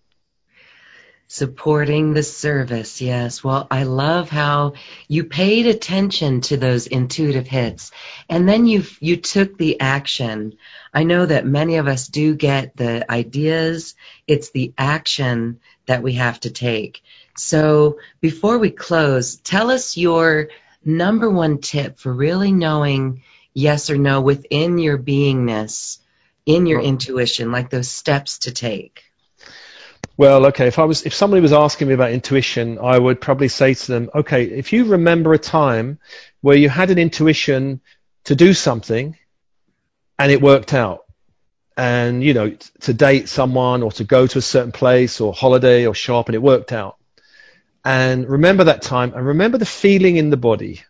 Supporting the service, yes. Well, I love how you paid attention to those intuitive hits and then you you took the action. I know that many of us do get the ideas, it's the action that we have to take. So before we close, tell us your number one tip for really knowing yes or no within your beingness, in your intuition, like those steps to take. Well, okay, if I was if somebody was asking me about intuition, I would probably say to them, okay, if you remember a time where you had an intuition to do something and it worked out, and you know, to date someone or to go to a certain place or holiday or shop and it worked out and remember that time and remember the feeling in the body.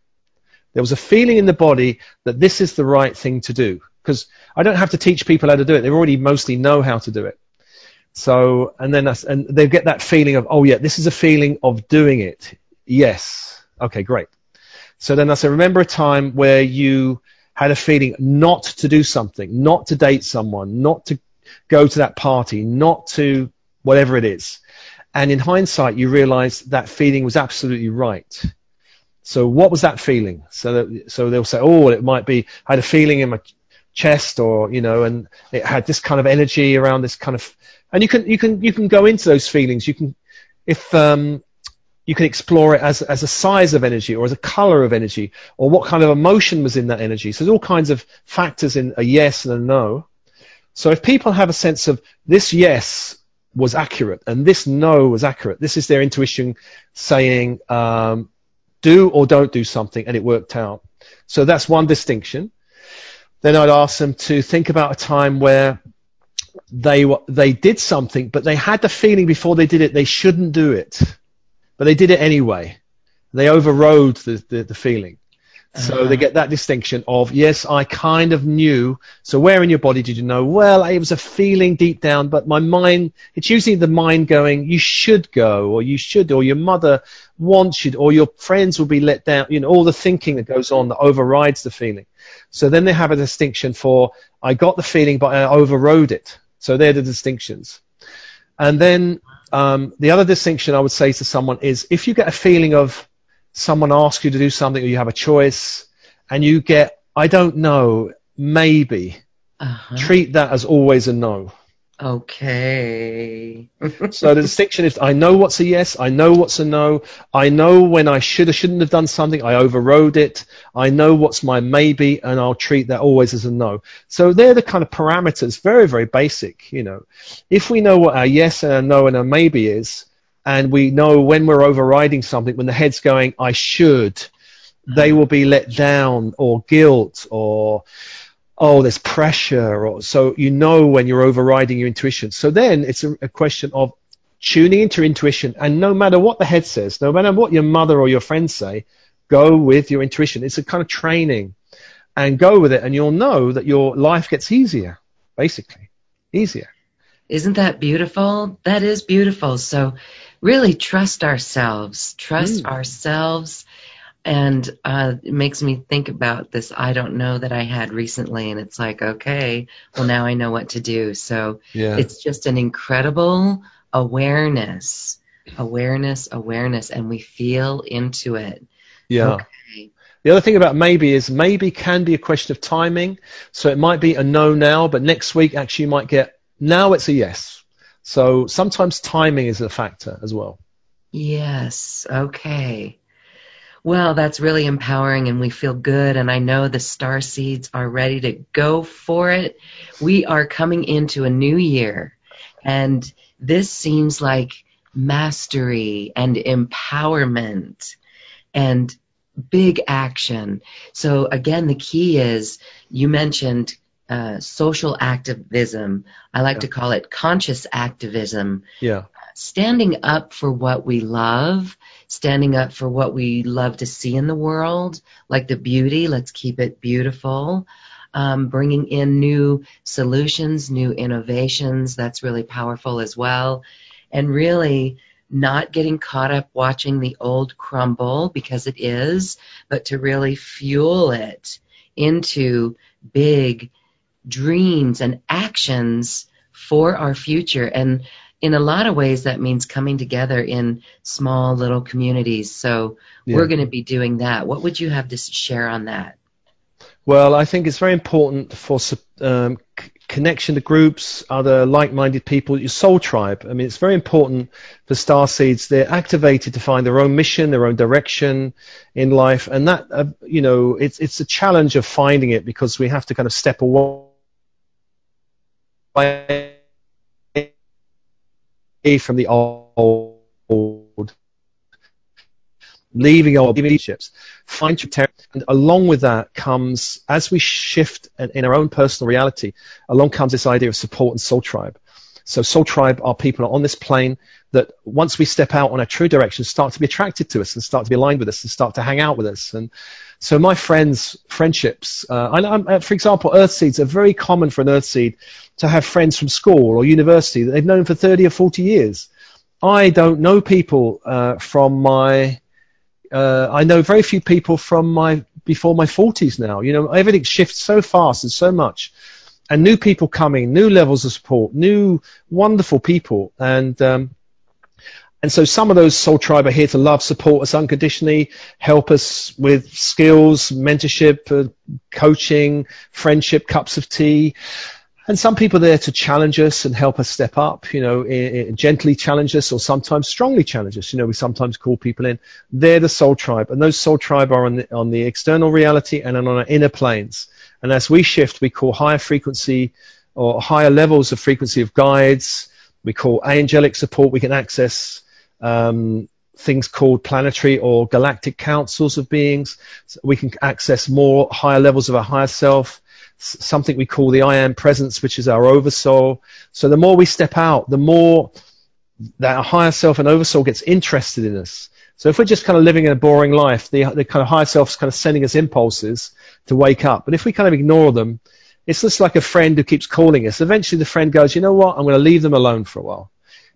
There was a feeling in the body that this is the right thing to do because I don't have to teach people how to do it. They already mostly know how to do it. So, and then that's, and they get that feeling of, oh yeah, this is a feeling of doing it. Yes. Okay, great. So then I say, remember a time where you had a feeling not to do something, not to date someone, not to go to that party, not to whatever it is. And in hindsight, you realize that feeling was absolutely right. So what was that feeling? So that, so they'll say, oh, it might be, I had a feeling in my chest or, you know, and it had this kind of energy around this kind of, and you can, you can, you can go into those feelings. You can, if, um, you can explore it as, as a size of energy or as a color of energy or what kind of emotion was in that energy. So there's all kinds of factors in a yes and a no. So if people have a sense of this yes was accurate and this no was accurate, this is their intuition saying um, do or don't do something and it worked out. So that's one distinction. Then I'd ask them to think about a time where they they did something, but they had the feeling before they did it they shouldn't do it but they did it anyway. They overrode the, the, the feeling. So uh-huh. they get that distinction of, yes, I kind of knew. So where in your body did you know? Well, it was a feeling deep down, but my mind, it's usually the mind going, you should go, or you should, or your mother wants you, or your friends will be let down. You know, all the thinking that goes on that overrides the feeling. So then they have a distinction for, I got the feeling, but I overrode it. So they're the distinctions. And then um, the other distinction I would say to someone is if you get a feeling of someone asks you to do something or you have a choice and you get, I don't know, maybe, uh-huh. treat that as always a no. Okay. so the distinction is I know what's a yes, I know what's a no, I know when I should or shouldn't have done something, I overrode it, I know what's my maybe, and I'll treat that always as a no. So they're the kind of parameters, very, very basic, you know. If we know what our yes and a no and a maybe is, and we know when we're overriding something, when the head's going, I should, they will be let down or guilt or oh, there's pressure, or so you know when you're overriding your intuition. So then it's a, a question of tuning into intuition, and no matter what the head says, no matter what your mother or your friends say, go with your intuition. It's a kind of training, and go with it, and you'll know that your life gets easier, basically, easier. Isn't that beautiful? That is beautiful. So really trust ourselves. Trust mm. ourselves and uh, it makes me think about this I don't know that I had recently, and it's like, okay, well now I know what to do. So yeah. it's just an incredible awareness, awareness, awareness, and we feel into it. Yeah. Okay. The other thing about maybe is maybe can be a question of timing. So it might be a no now, but next week actually you might get now it's a yes. So sometimes timing is a factor as well. Yes. Okay. Well, that's really empowering and we feel good. And I know the star seeds are ready to go for it. We are coming into a new year and this seems like mastery and empowerment and big action. So again, the key is you mentioned uh, social activism. I like yeah. to call it conscious activism. Yeah. Standing up for what we love standing up for what we love to see in the world, like the beauty. Let's keep it beautiful. Um, bringing in new solutions, new innovations. That's really powerful as well. And really not getting caught up watching the old crumble because it is, but to really fuel it into big dreams and actions for our future. And in a lot of ways, that means coming together in small little communities. So yeah. we're going to be doing that. What would you have to share on that? Well, I think it's very important for um, c- connection to groups, other like-minded people, your soul tribe. I mean, it's very important for star seeds. They're activated to find their own mission, their own direction in life, and that uh, you know, it's it's a challenge of finding it because we have to kind of step away from the old, leaving old relationships, find your territory. And along with that comes, as we shift in our own personal reality, along comes this idea of support and soul tribe. So soul tribe are people on this plane that once we step out on our true direction start to be attracted to us and start to be aligned with us and start to hang out with us. And So my friends, friendships, uh, I, uh, for example, earth seeds are very common for an earth seed to have friends from school or university that they've known for 30 or 40 years. I don't know people uh, from my, uh, I know very few people from my, before my 40s now. You know, everything shifts so fast and so much. And new people coming, new levels of support, new wonderful people. And, um, and so some of those soul tribe are here to love, support us unconditionally, help us with skills, mentorship, uh, coaching, friendship, cups of tea. And some people are there to challenge us and help us step up, you know, gently challenge us or sometimes strongly challenge us. You know, we sometimes call people in. They're the soul tribe. And those soul tribe are on the, on the external reality and on our inner planes. And as we shift, we call higher frequency or higher levels of frequency of guides. We call angelic support. We can access um, things called planetary or galactic councils of beings. So we can access more higher levels of our higher self something we call the I am presence, which is our oversoul. So the more we step out, the more that our higher self and oversoul gets interested in us. So if we're just kind of living in a boring life, the, the kind of higher self is kind of sending us impulses to wake up. But if we kind of ignore them, it's just like a friend who keeps calling us. Eventually the friend goes, you know what, I'm going to leave them alone for a while.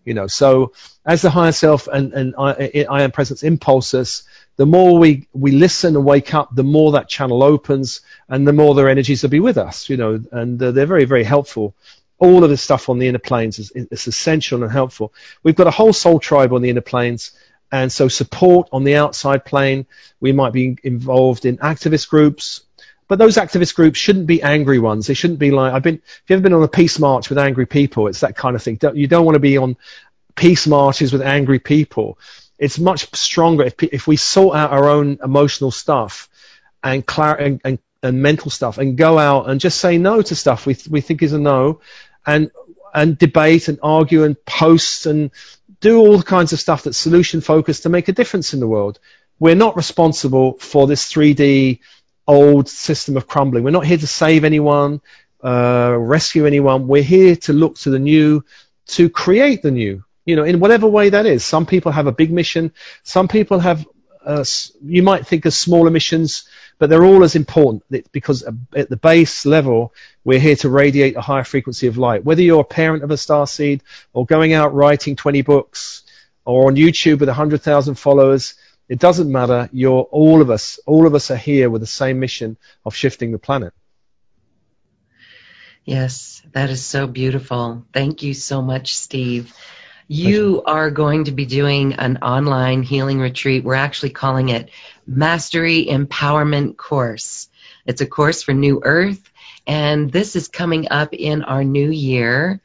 You know, so as the higher self and, and I, I am presence impulse us, the more we, we listen and wake up, the more that channel opens and the more their energies will be with us, you know, and uh, they're very, very helpful. All of this stuff on the inner planes is, is essential and helpful. We've got a whole soul tribe on the inner planes. And so support on the outside plane, we might be involved in activist groups, but those activist groups shouldn't be angry ones. They shouldn't be like, I've been, if you've ever been on a peace march with angry people, it's that kind of thing. You don't want to be on peace marches with angry people it's much stronger if, if we sort out our own emotional stuff and, clar- and, and, and mental stuff and go out and just say no to stuff we, we think is a no and, and debate and argue and post and do all kinds of stuff that's solution focused to make a difference in the world. We're not responsible for this 3D old system of crumbling. We're not here to save anyone, uh, rescue anyone. We're here to look to the new, to create the new you know, in whatever way that is. Some people have a big mission. Some people have, uh, you might think of smaller missions, but they're all as important because at the base level, we're here to radiate a higher frequency of light. Whether you're a parent of a star seed or going out writing 20 books or on YouTube with 100,000 followers, it doesn't matter. You're all of us. All of us are here with the same mission of shifting the planet. Yes, that is so beautiful. Thank you so much, Steve. You are going to be doing an online healing retreat. We're actually calling it Mastery Empowerment Course. It's a course for New Earth, and this is coming up in our new year.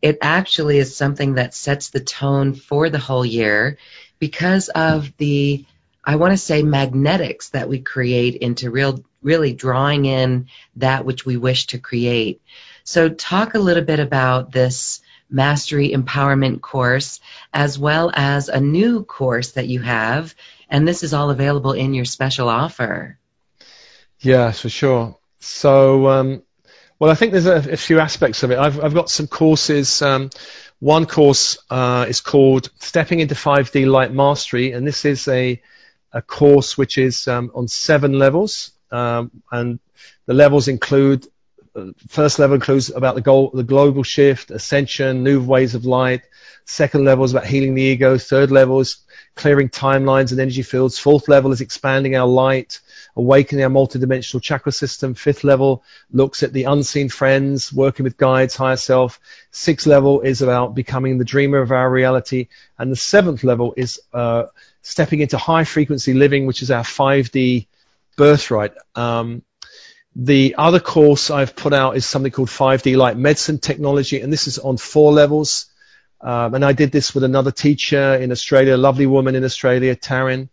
It actually is something that sets the tone for the whole year because of the, I want to say, magnetics that we create into real, really drawing in that which we wish to create. So, talk a little bit about this Mastery Empowerment course, as well as a new course that you have. And this is all available in your special offer. Yeah, for sure. So, um, well, I think there's a, a, few aspects of it. I've, I've got some courses. Um, one course uh, is called Stepping into 5D Light Mastery, and this is a, a course which is um, on seven levels. Um, and the levels include first level includes about the, goal, the global shift, ascension, new ways of light. Second level is about healing the ego. Third level is clearing timelines and energy fields. Fourth level is expanding our light, awakening our multidimensional chakra system. Fifth level looks at the unseen friends, working with guides, higher self. Sixth level is about becoming the dreamer of our reality. And the seventh level is uh, stepping into high frequency living, which is our 5D birthright. Um, the other course I've put out is something called 5D Light Medicine Technology, and this is on four levels. Um, and I did this with another teacher in Australia, a lovely woman in Australia, Taryn.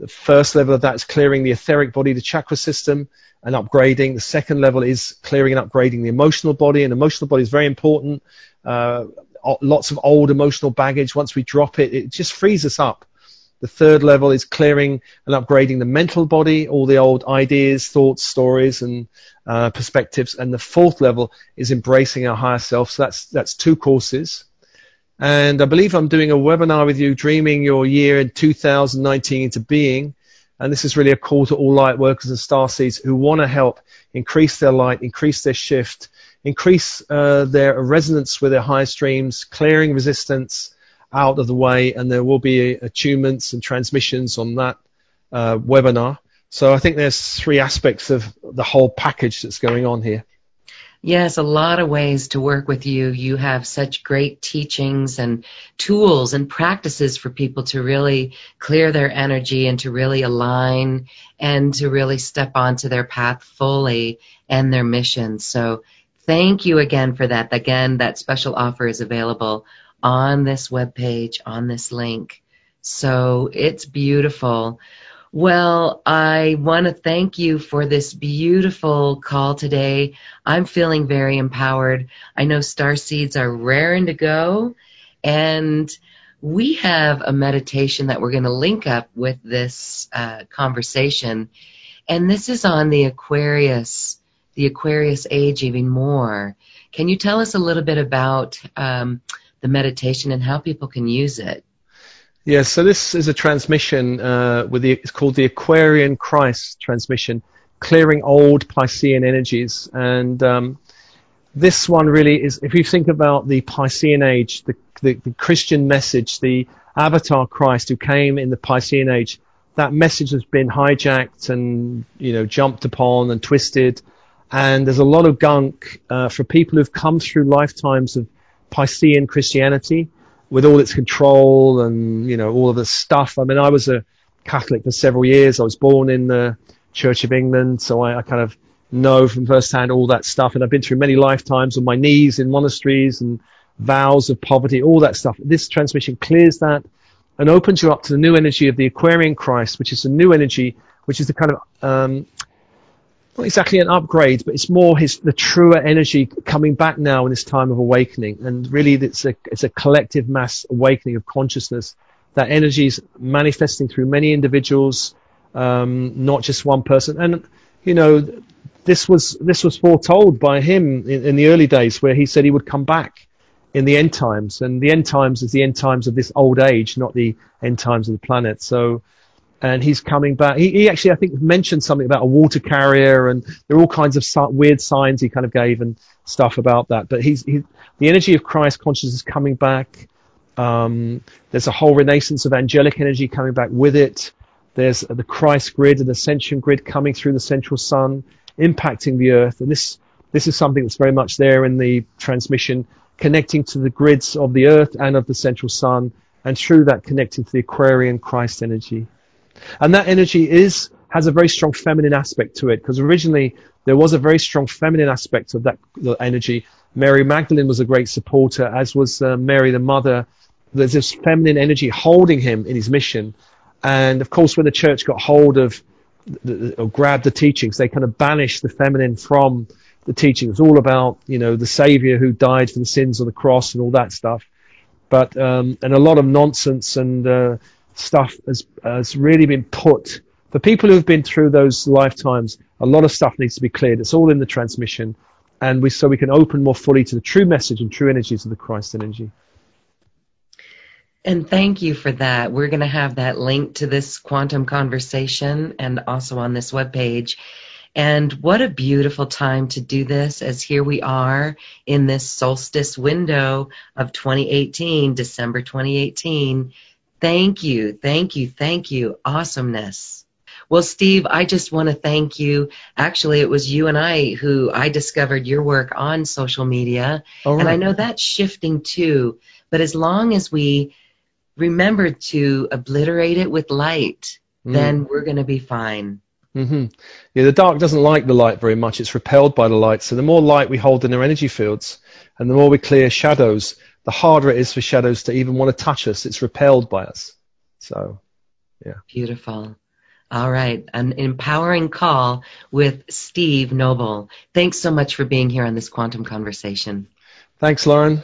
The first level of that is clearing the etheric body, the chakra system, and upgrading. The second level is clearing and upgrading the emotional body, and emotional body is very important. Uh, lots of old emotional baggage. Once we drop it, it just frees us up the third level is clearing and upgrading the mental body, all the old ideas, thoughts, stories, and uh, perspectives. And the fourth level is embracing our higher self. So that's that's two courses. And I believe I'm doing a webinar with you, dreaming your year in 2019 into being. And this is really a call to all light workers and star seeds who want to help increase their light, increase their shift, increase uh, their resonance with their higher streams, clearing resistance out of the way, and there will be attunements and transmissions on that uh, webinar. So I think there's three aspects of the whole package that's going on here. Yes, a lot of ways to work with you. You have such great teachings and tools and practices for people to really clear their energy and to really align and to really step onto their path fully and their mission. So thank you again for that. Again, that special offer is available on this webpage, on this link. So it's beautiful. Well, I want to thank you for this beautiful call today. I'm feeling very empowered. I know star seeds are raring to go, and we have a meditation that we're going to link up with this uh, conversation, and this is on the Aquarius, the Aquarius age even more. Can you tell us a little bit about um, the meditation and how people can use it? Yeah, so this is a transmission uh, with the it's called the Aquarian Christ transmission, clearing old Piscean energies, and um, this one really is. If you think about the Piscean age, the, the, the Christian message, the Avatar Christ who came in the Piscean age, that message has been hijacked and you know jumped upon and twisted, and there's a lot of gunk uh, for people who've come through lifetimes of Piscean Christianity with all its control and you know all of the stuff. I mean, I was a Catholic for several years. I was born in the Church of England, so I, I kind of know from first hand all that stuff. And I've been through many lifetimes on my knees in monasteries and vows of poverty, all that stuff. This transmission clears that and opens you up to the new energy of the Aquarian Christ, which is a new energy, which is the kind of um, not exactly an upgrade, but it's more his the truer energy coming back now in this time of awakening. And really, it's a it's a collective mass awakening of consciousness. That energy is manifesting through many individuals, um, not just one person. And you know, this was this was foretold by him in, in the early days, where he said he would come back in the end times. And the end times is the end times of this old age, not the end times of the planet. So and he's coming back. He, he, actually, I think, mentioned something about a water carrier, and there are all kinds of weird signs he kind of gave and stuff about that. But he's he, the energy of Christ consciousness is coming back. Um, there's a whole renaissance of angelic energy coming back with it. There's the Christ grid and ascension grid coming through the central sun, impacting the earth, and this this is something that's very much there in the transmission, connecting to the grids of the earth and of the central sun, and through that connecting to the Aquarian Christ energy. And that energy is, has a very strong feminine aspect to it, because originally there was a very strong feminine aspect of that energy. Mary Magdalene was a great supporter, as was uh, Mary the mother. There's this feminine energy holding him in his mission. And of course, when the church got hold of, or grabbed the teachings, they kind of banished the feminine from the teaching. It's all about, you know, the Savior who died for the sins of the cross and all that stuff. But, um, and a lot of nonsense and, uh, stuff has, has really been put. For people who've been through those lifetimes, a lot of stuff needs to be cleared. It's all in the transmission. And we, so we can open more fully to the true message and true energies of the Christ energy. And thank you for that. We're going to have that link to this quantum conversation and also on this webpage. And what a beautiful time to do this as here we are in this solstice window of 2018, December 2018. Thank you, thank you, thank you. Awesomeness. Well, Steve, I just want to thank you. Actually, it was you and I who I discovered your work on social media. Right. And I know that's shifting too. But as long as we remember to obliterate it with light, mm. then we're going to be fine. Mm-hmm. Yeah, the dark doesn't like the light very much. It's repelled by the light. So the more light we hold in our energy fields, and the more we clear shadows, the harder it is for shadows to even want to touch us. It's repelled by us. So, yeah. Beautiful. All right. An empowering call with Steve Nobel. Thanks so much for being here on this quantum conversation. Thanks, Lauren.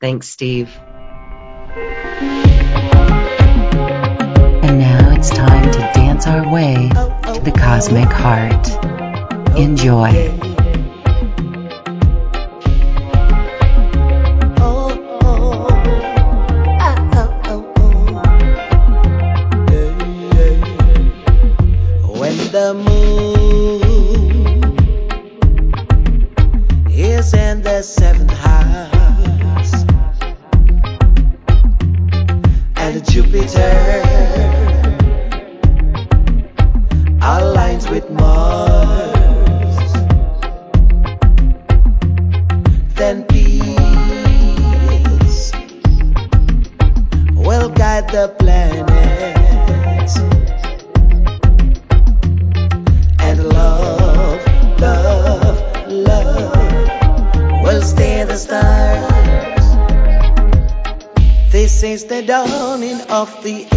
Thanks, Steve. And now it's time to dance our way to the cosmic heart. Enjoy. The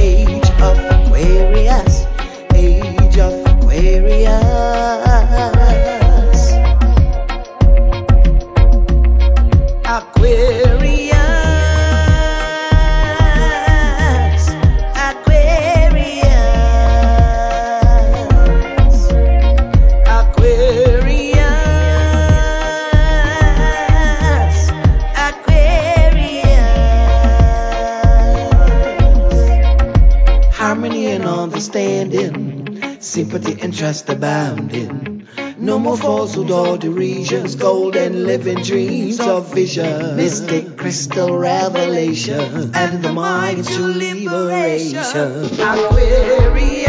trust abounding. No more falsehood or derisions, golden living dreams of vision, mystic crystal revelation, and the mind to liberation. Aquarius,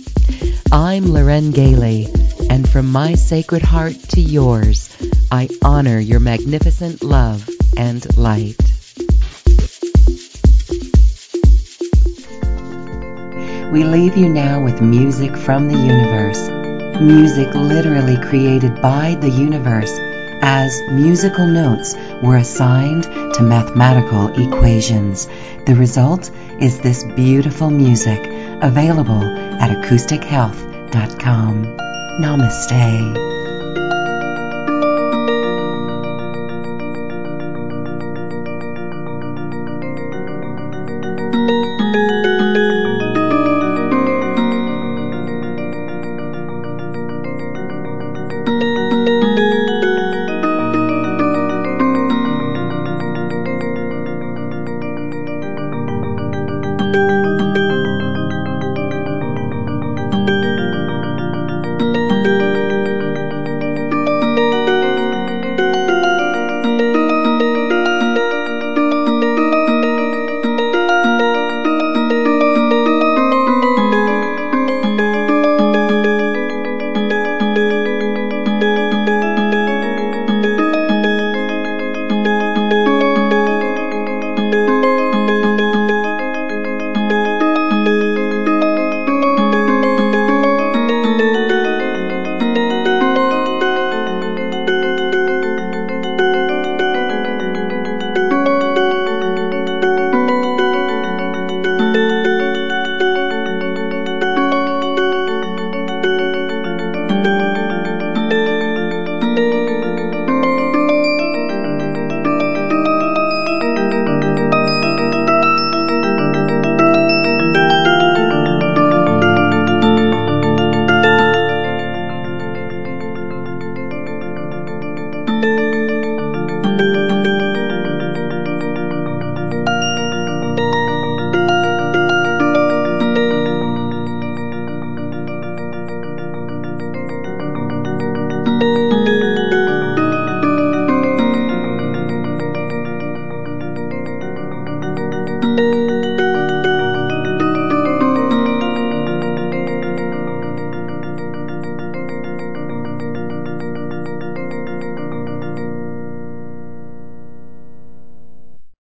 I'm Lauren Galey, and from my sacred heart to yours, I honor your magnificent love and light. We leave you now with music from the universe. Music literally created by the universe as musical notes were assigned to mathematical equations. The result is this beautiful music available at acoustichealth.com. Namaste.